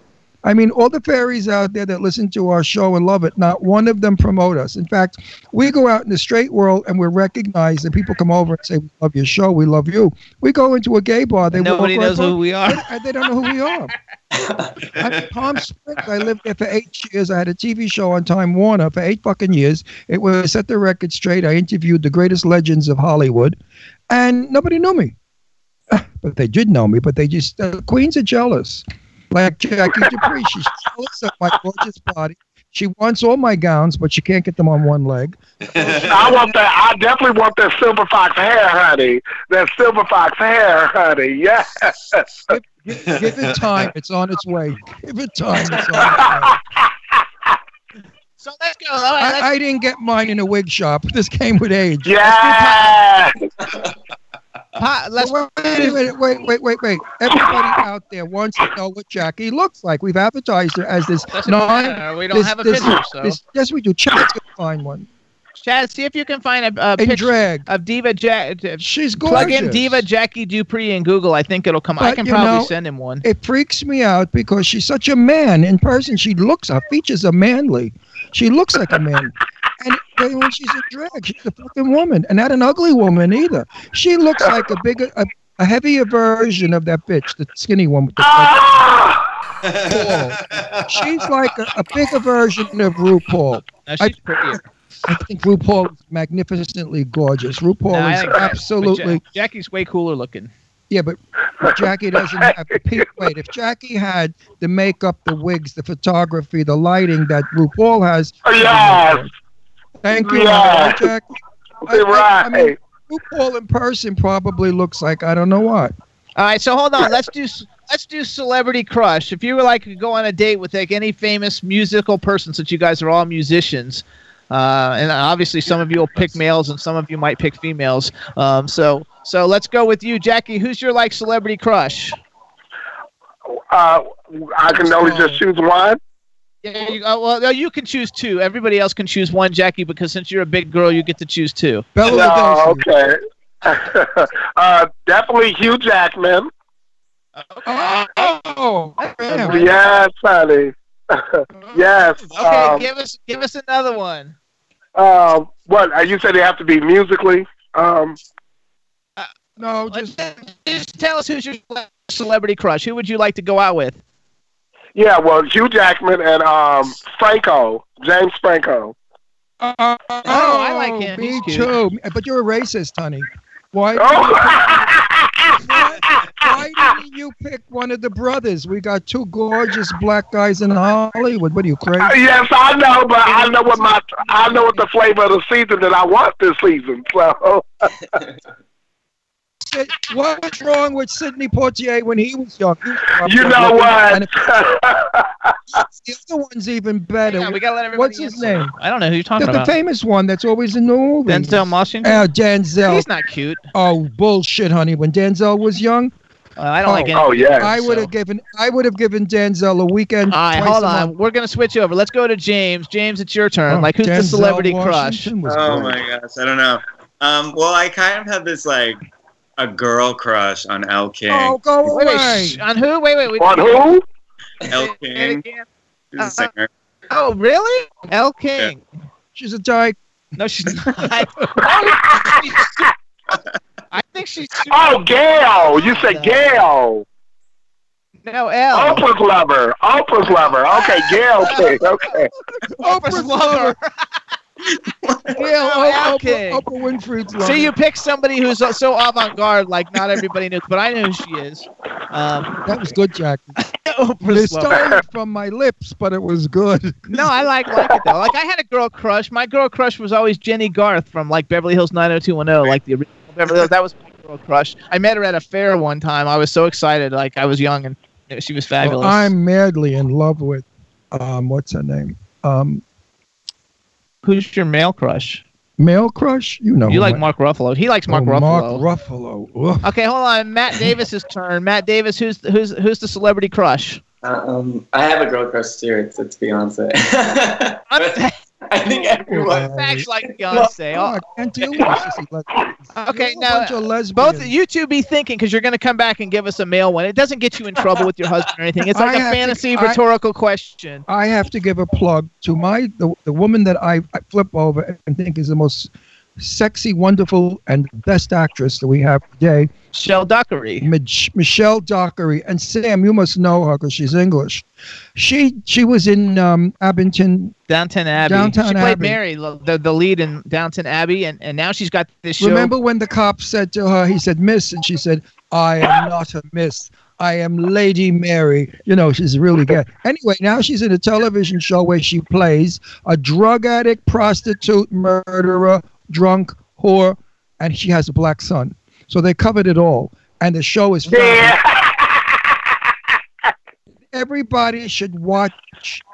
I mean, all the fairies out there that listen to our show and love it, not one of them promote us. In fact, we go out in the straight world and we're recognized, and people come over and say, "We love your show, we love you." We go into a gay bar, they Nobody knows who we are. They, they don't know who we are. I, Palm Springs, I lived there for eight years. I had a TV show on Time Warner for eight fucking years. It was set the record straight. I interviewed the greatest legends of Hollywood, and nobody knew me. But they did know me. But they just uh, queens are jealous, like Jackie Dupree. She's jealous of my gorgeous body. She wants all my gowns, but she can't get them on one leg. I want that. I definitely want that silver fox hair, honey. That silver fox hair, honey. Yes. Give, give it time. It's on its way. Give it time. It's on its way. So let's go. All right, let's I, I didn't get mine in a wig shop. This came with age. Yeah. Pa- let's wait, wait, wait, wait, wait, wait, wait. Everybody out there wants to know what Jackie looks like. We've advertised her as this. Doesn't non- matter. We don't this- have a this- picture, so. this- yes, we do. Chad's gonna find one. Chad, see if you can find a, a picture drag. of Diva Jack. She's going Plug in. Diva Jackie Dupree in Google. I think it'll come. Up. I can probably know, send him one. It freaks me out because she's such a man in person. She looks, her features are manly. She looks like a man. And then when she's in drag, she's a fucking woman, and not an ugly woman either. She looks like a bigger, a, a heavier version of that bitch, the skinny one with the. Ah! She's like a, a bigger version of RuPaul. No, I- she's prettier. I think RuPaul is magnificently gorgeous. RuPaul No, is think- but Ja- absolutely Jackie's way cooler looking. yeah, but but Jackie doesn't have the peak. Wait, if Jackie had the makeup, the wigs, the photography, the lighting that RuPaul has, Yes. Thank you, Yes. Jackie. I, I, I Right. mean, RuPaul in person probably looks like I don't know what. All right, so hold on. Let's do let's do celebrity crush. If you were like to go on a date with like any famous musical person, since you guys are all musicians, uh, and obviously some of you will pick males and some of you might pick females. Um, so so let's go with you, Jackie. Who's your like celebrity crush? Uh, I can only just choose one. Yeah, you, uh, well, no, you can choose two. Everybody else can choose one, Jackie, because since you're a big girl, you get to choose two. Bella No, okay. uh, definitely Hugh Jackman. Oh, damn. Yes, honey. yes. Okay, um, give us give us another one. um, what? Uh, you said they have to be musically. Um, No, just Just tell us who's your celebrity crush. Who would you like to go out with? Yeah. Well, Hugh Jackman and um, Franco, James Franco. oh, I like him. Me He's cute. too. But you're a racist, honey. Why? Oh. Why didn't you pick one of the brothers? We got two gorgeous black guys in Hollywood. What are you crazy? yes, I know, but I know what my I know what the flavor of the season that I want this season. So Sid- What was wrong with Sidney Poitier when he was young? He was you know And what? the other one's even better. Yeah, we gotta let everybody What's his answer. name? I don't know who you're talking The, the famous one that's always in the movies. Denzel Washington. Oh, Denzel. He's not cute. Oh, bullshit, honey. When Denzel was young, Uh, I don't like any. Oh, yeah. I would have given I would have given Denzel a weekend. All right, hold on. We're gonna switch over. Let's go to James. James, it's your turn. Oh, like, who's the celebrity crush? Washington was Oh great. my gosh, I don't know. Um, well, I kind of have this like a girl crush on Elle King. Oh, go away. wait, shh, on who? Wait, wait, wait. On who? Elle King, again. he's a uh, singer. Oh, really? Elle King. She's a dyke. No, she's not. Oh, she's su- I think she's. super- Oh, Gail. You said Gail. No, L. Oprah's lover. Oprah's lover. Okay, Gail. Okay. okay. Oprah's lover. Yeah, Oh, Oprah, Oprah, Winfrey's So lover. you pick somebody who's so avant-garde, like not everybody knows, but I know who she is. Um, That was good, Jack. It Oprah's started from my lips, but it was good. No, I like like it though. Like I had a girl crush. My girl crush was always Jennie Garth from like Beverly Hills 90210, like the original Beverly Hills. That was my girl crush. I met her at a fair one time. I was so excited. Like I was young and she was fabulous. Well, I'm madly in love with, um, what's her name? Um, Who's your male crush? male crush? You know. You like I- Mark Ruffalo. He likes Mark Oh, Ruffalo. Mark Ruffalo. Ugh. Okay, hold on. Matt Davis's turn. Matt Davis, who's who's who's the celebrity crush? Um, I have a girl crush too. It's, it's Beyonce. But I think everyone. Facts like Beyonce. Oh, I can't deal with this. Okay, now bunch of uh, lesbians. both you two be thinking because you're going to come back and give us a male one. It doesn't get you in trouble with your husband or anything. It's like I a have to- fantasy I- rhetorical question. I have to give a plug to my the, the woman that I, I flip over and think is the most sexy, wonderful, and best actress that we have today, Shell Dockery. Mich- Michelle Dockery. And Sam, you must know her because she's English. She she was in um, Abington. Downton Abbey. Downton she played Abbey. Mary, the, the lead in Downton Abbey, and, and now she's got this show. Remember when the cop said to her, he said, "Miss," and she said, "I am not a miss. I am Lady Mary." You know, she's really good. Anyway, now she's in a television show where she plays a drug addict, prostitute, murderer, drunk, whore, and she has a black son. So they covered it all, and the show is. fabulous. Everybody should watch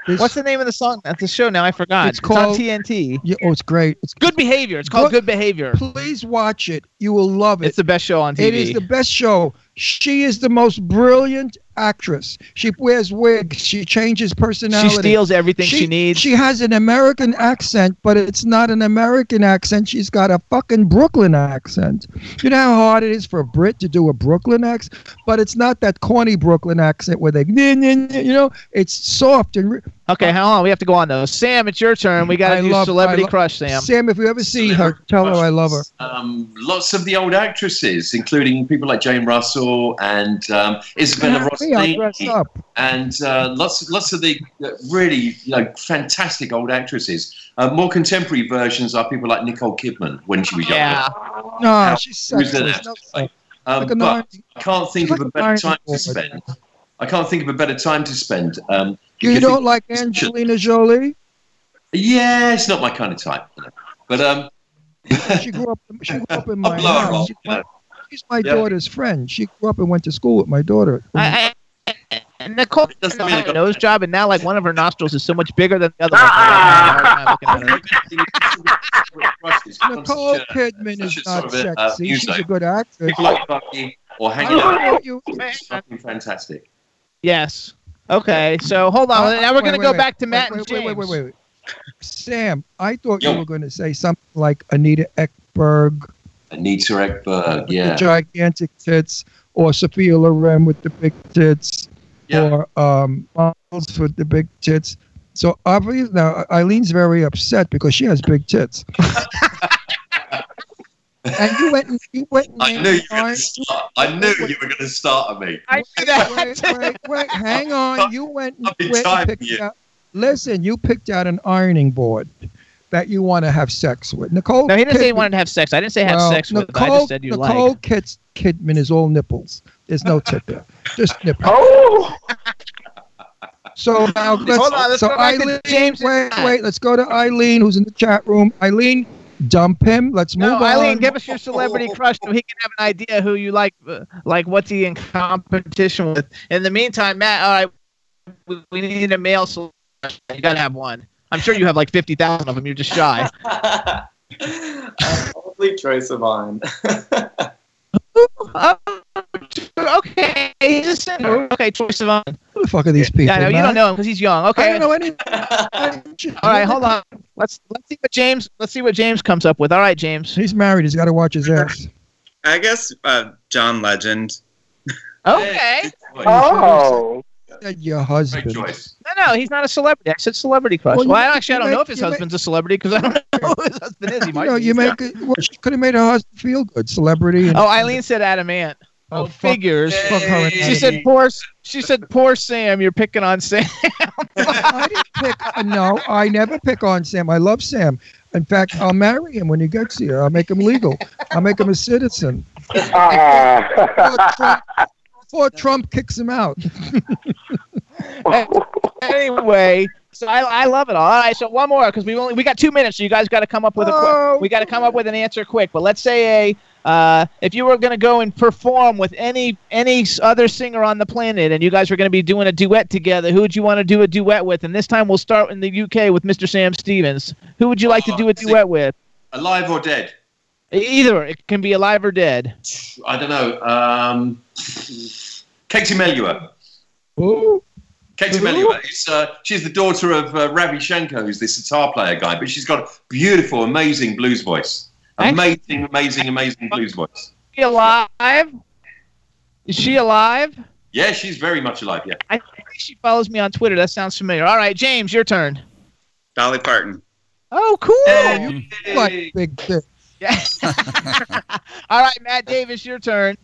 this. What's the name of the song? That's the show now. I forgot. It's called- on TNT. Yeah, oh, it's great. It's Good Behavior. It's called Good- Good Behavior. Please watch it. You will love it. It's the best show on TV. It is the best show. She is the most brilliant actress. She wears wigs. She changes personality. she steals everything she, needs. She has an American accent, but it's not an American accent. She's got a fucking Brooklyn accent. You know how hard it is for a Brit to do a Brooklyn accent, but it's not that corny Brooklyn accent where they, "Nah, nah, nah," you know, it's soft and. Re- okay, hold on. We have to go on though. Sam, it's your turn. We got I to do love- Celebrity lo- Crush, Sam. Sam, if you ever see her, tell her I love her. Um, lots of the old actresses, including people like Jane Russell and um, Isabella Me, I'll dress up. and uh, lots, lots of the uh, really, you know, fantastic old actresses. Uh, more contemporary versions are people like Nicole Kidman when she was younger. Yeah. No, she's Who's in sexy. that? No, Um, Like but I can't think she's of a like a better time to spend. I can't think of a better time to spend. Um, You don't it- like Angelina Jolie? Yeah, it's not my kind of type. But um, She grew up. She grew up in my I'll blow her house. off. She's my, she's my Yeah. daughter's friend. She grew up and went to school with my daughter. I, I, and Nicole doesn't had mean I a got- nose job, and now like one of her nostrils is so much bigger than the other one. I'm having a hard time looking at her. Nicole Kidman is not of uh, sexy. She's a good actress. People like Bucky or I hanging out. thought you. It's fucking fantastic. Yes. Okay. So hold on. Uh, now we're wait, gonna wait, go wait. back to Matt wait, and wait, James. wait, wait, wait, wait. Sam, I thought Yo. you were going to say something like Anita Ekberg Anita Ekberg, yeah. the gigantic tits, or Sophia Loren with the big tits, Yeah. or um, Miles with the big tits. So obviously now Eileen's very upset because she has big tits. and you went and you went and I knew you were going to start. I knew you were going to start at me. I knew that. wait, wait, wait, hang on. You went and, I've been went and picked you. out. Listen, you picked out an ironing board that you want to have sex with. Nicole. No, he didn't say he wanted to have sex. I didn't say have well, sex with. Nicole, I just said you Nicole like. Kid- Kidman is all nipples. There's no tit there, just nipples. Oh, So now let's, Hold on, let's so go back to Eileen, James wait, wait, let's go to Eileen, who's in the chat room. Eileen, dump him. Let's move No, on. Eileen, give us your celebrity crush so he can have an idea who you like. uh, Like, what's he in competition with? In the meantime, Matt, all right, we, we need a male celebrity. You gotta have one. I'm sure you have like fifty thousand of them. You're just shy. uh, probably Troye Sivan. Oh, okay. Okay, he's a singer. Okay, Troye Sivan. Who the fuck are these people? Yeah, I know you don't know him because he's young. Okay. I don't know any. All right, hold on. Let's let's see what James let's see what James comes up with. All right, James. He's married. He's got to watch his ass. I guess uh, John Legend. Okay. Oh. Said Your husband. choice. No, no, he's not a celebrity. I said celebrity crush. Well, Well, you- I actually I you don't make- know if his you make- husband's a celebrity because I don't know who his husband is. He You might know, be. you make it. Well, she could have made her husband feel good. Celebrity. And, Oh, Eileen said Adam Ant. Oh, fuck- figures. fuck her and She said poor. She said poor Sam. You're picking on Sam. I didn't pick. uh, No, I never pick on Sam. I love Sam. In fact, I'll marry him when he gets here. I'll make him legal. I'll make him a citizen. Ah. Before Trump kicks him out. anyway, so I, I love it all. All right, so one more because we only we got two minutes, so you guys got to come up with a Oh. quick. We got to come up with an answer quick. But let's say a uh, if you were going to go and perform with any any other singer on the planet, and you guys were going to be doing a duet together, who would you want to do a duet with? And this time we'll start in the UK with Mr. Sam Stevens. Who would you like to Oh, do a sing- duet with? Alive or dead? Either it can be alive or dead. I don't know. Um, Katie Melua. Who? Katie Melua. Is, uh, she's the daughter of uh, Ravi Shankar, who's this guitar player guy, but she's got a beautiful, amazing blues voice. Amazing, amazing, amazing blues voice. Is she alive? Is she alive? Yeah, she's very much alive. Yeah. I think she follows me on Twitter. That sounds familiar. All right, James, your turn. Dolly Parton. Oh, cool. Hey. Like big dick. Yeah. All right, Matt Davis, your turn.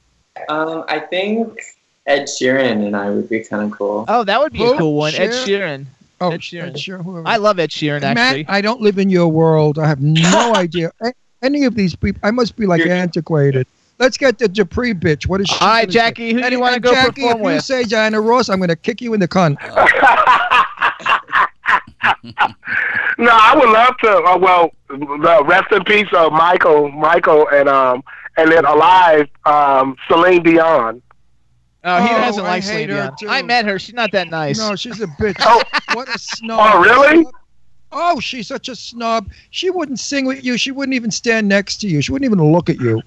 Um, I think Ed Sheeran and I would be kind of cool. Oh, that would be Who? a cool one. Ed Sheeran? Sheeran. Oh, Ed Sheeran. sure. Whoever. I love Ed Sheeran, actually. Matt, I don't live in your world. I have no idea. Any of these people, I must be like You're- antiquated. Let's get the Dupree bitch. What is she? All right, gonna say? Jackie, who do you want to go Jackie, perform if you say Diana Ross, I'm going to kick you in the cunt. No, I would love to. Uh, well, the rest in peace of Michael, Michael, and um, and then alive, um, Celine Dion. Oh, he Oh, doesn't I like hate Celine Dion. too. I met her. She's not that nice. No, she's a bitch. Oh. what a snob. Oh, really? Oh, she's such a snob. She wouldn't sing with you. She wouldn't even stand next to you. She wouldn't even look at you.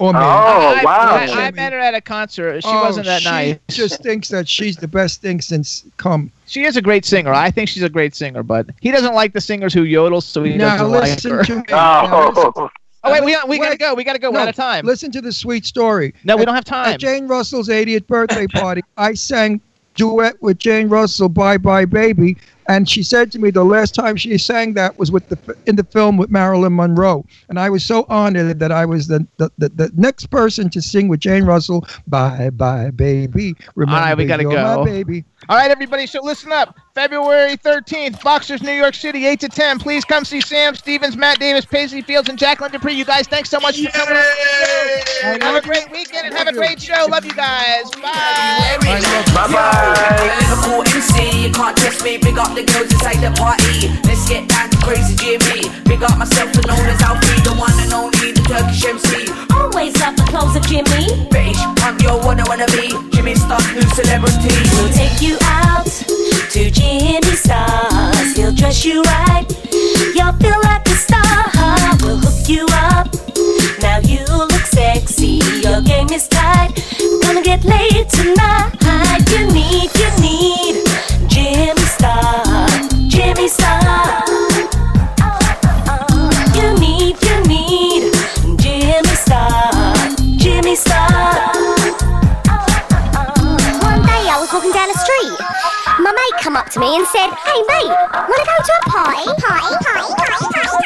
Oh, or me. Oh, I, wow. I, I met her at a concert. She Oh, wasn't that she nice. just thinks that she's the best thing since come. She is a great singer. I think she's a great singer, but he doesn't like the singers who yodel, so he Now doesn't like listen her. to me. Now oh. listen- Oh, Oh wait, we we gotta go. We gotta go. We're out of time. Listen to the sweet story. No, we At- don't have time. At Jane Russell's 80th birthday party, I sang duet with Jane Russell, "Bye Bye Baby," and she said to me the last time she sang that was with the in the film with Marilyn Monroe, and I was so honored that I was the the, the, the next person to sing with Jane Russell, "Bye Bye Baby." Remember, right, we gotta you're go. my baby. All right, everybody. So listen up. February 13th, Boxers, New York City, 8 to 10. Please come see Sam Stevens, Matt Davis, Paisley Fields, and Jacqueline Dupree. You guys, thanks so much for coming. on. Have a great weekend and have a great show. Love you guys. Bye. bye I'm bye. Liverpool MC, you can't test me. Big up the girls inside the party. Let's get down to crazy Jimmy. Big up myself and known as Alfie, the one and only, the Turkish MC. Always love the clothes of Jimmy. British punk, yo, what I wanna be. Jimmy Star, new celebrity. We'll take you out to Jimmy Stars. He'll dress you right. You'll feel like a star. We'll hook you up. Now you look sexy. Your game is tight. Gonna get laid tonight. You need, you need up to me and said, Hey mate, wanna go to a party? Party, party, party, party.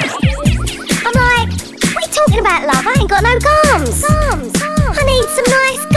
I'm like, what are you talking about, love? I ain't got no gums. Gums. I need some nice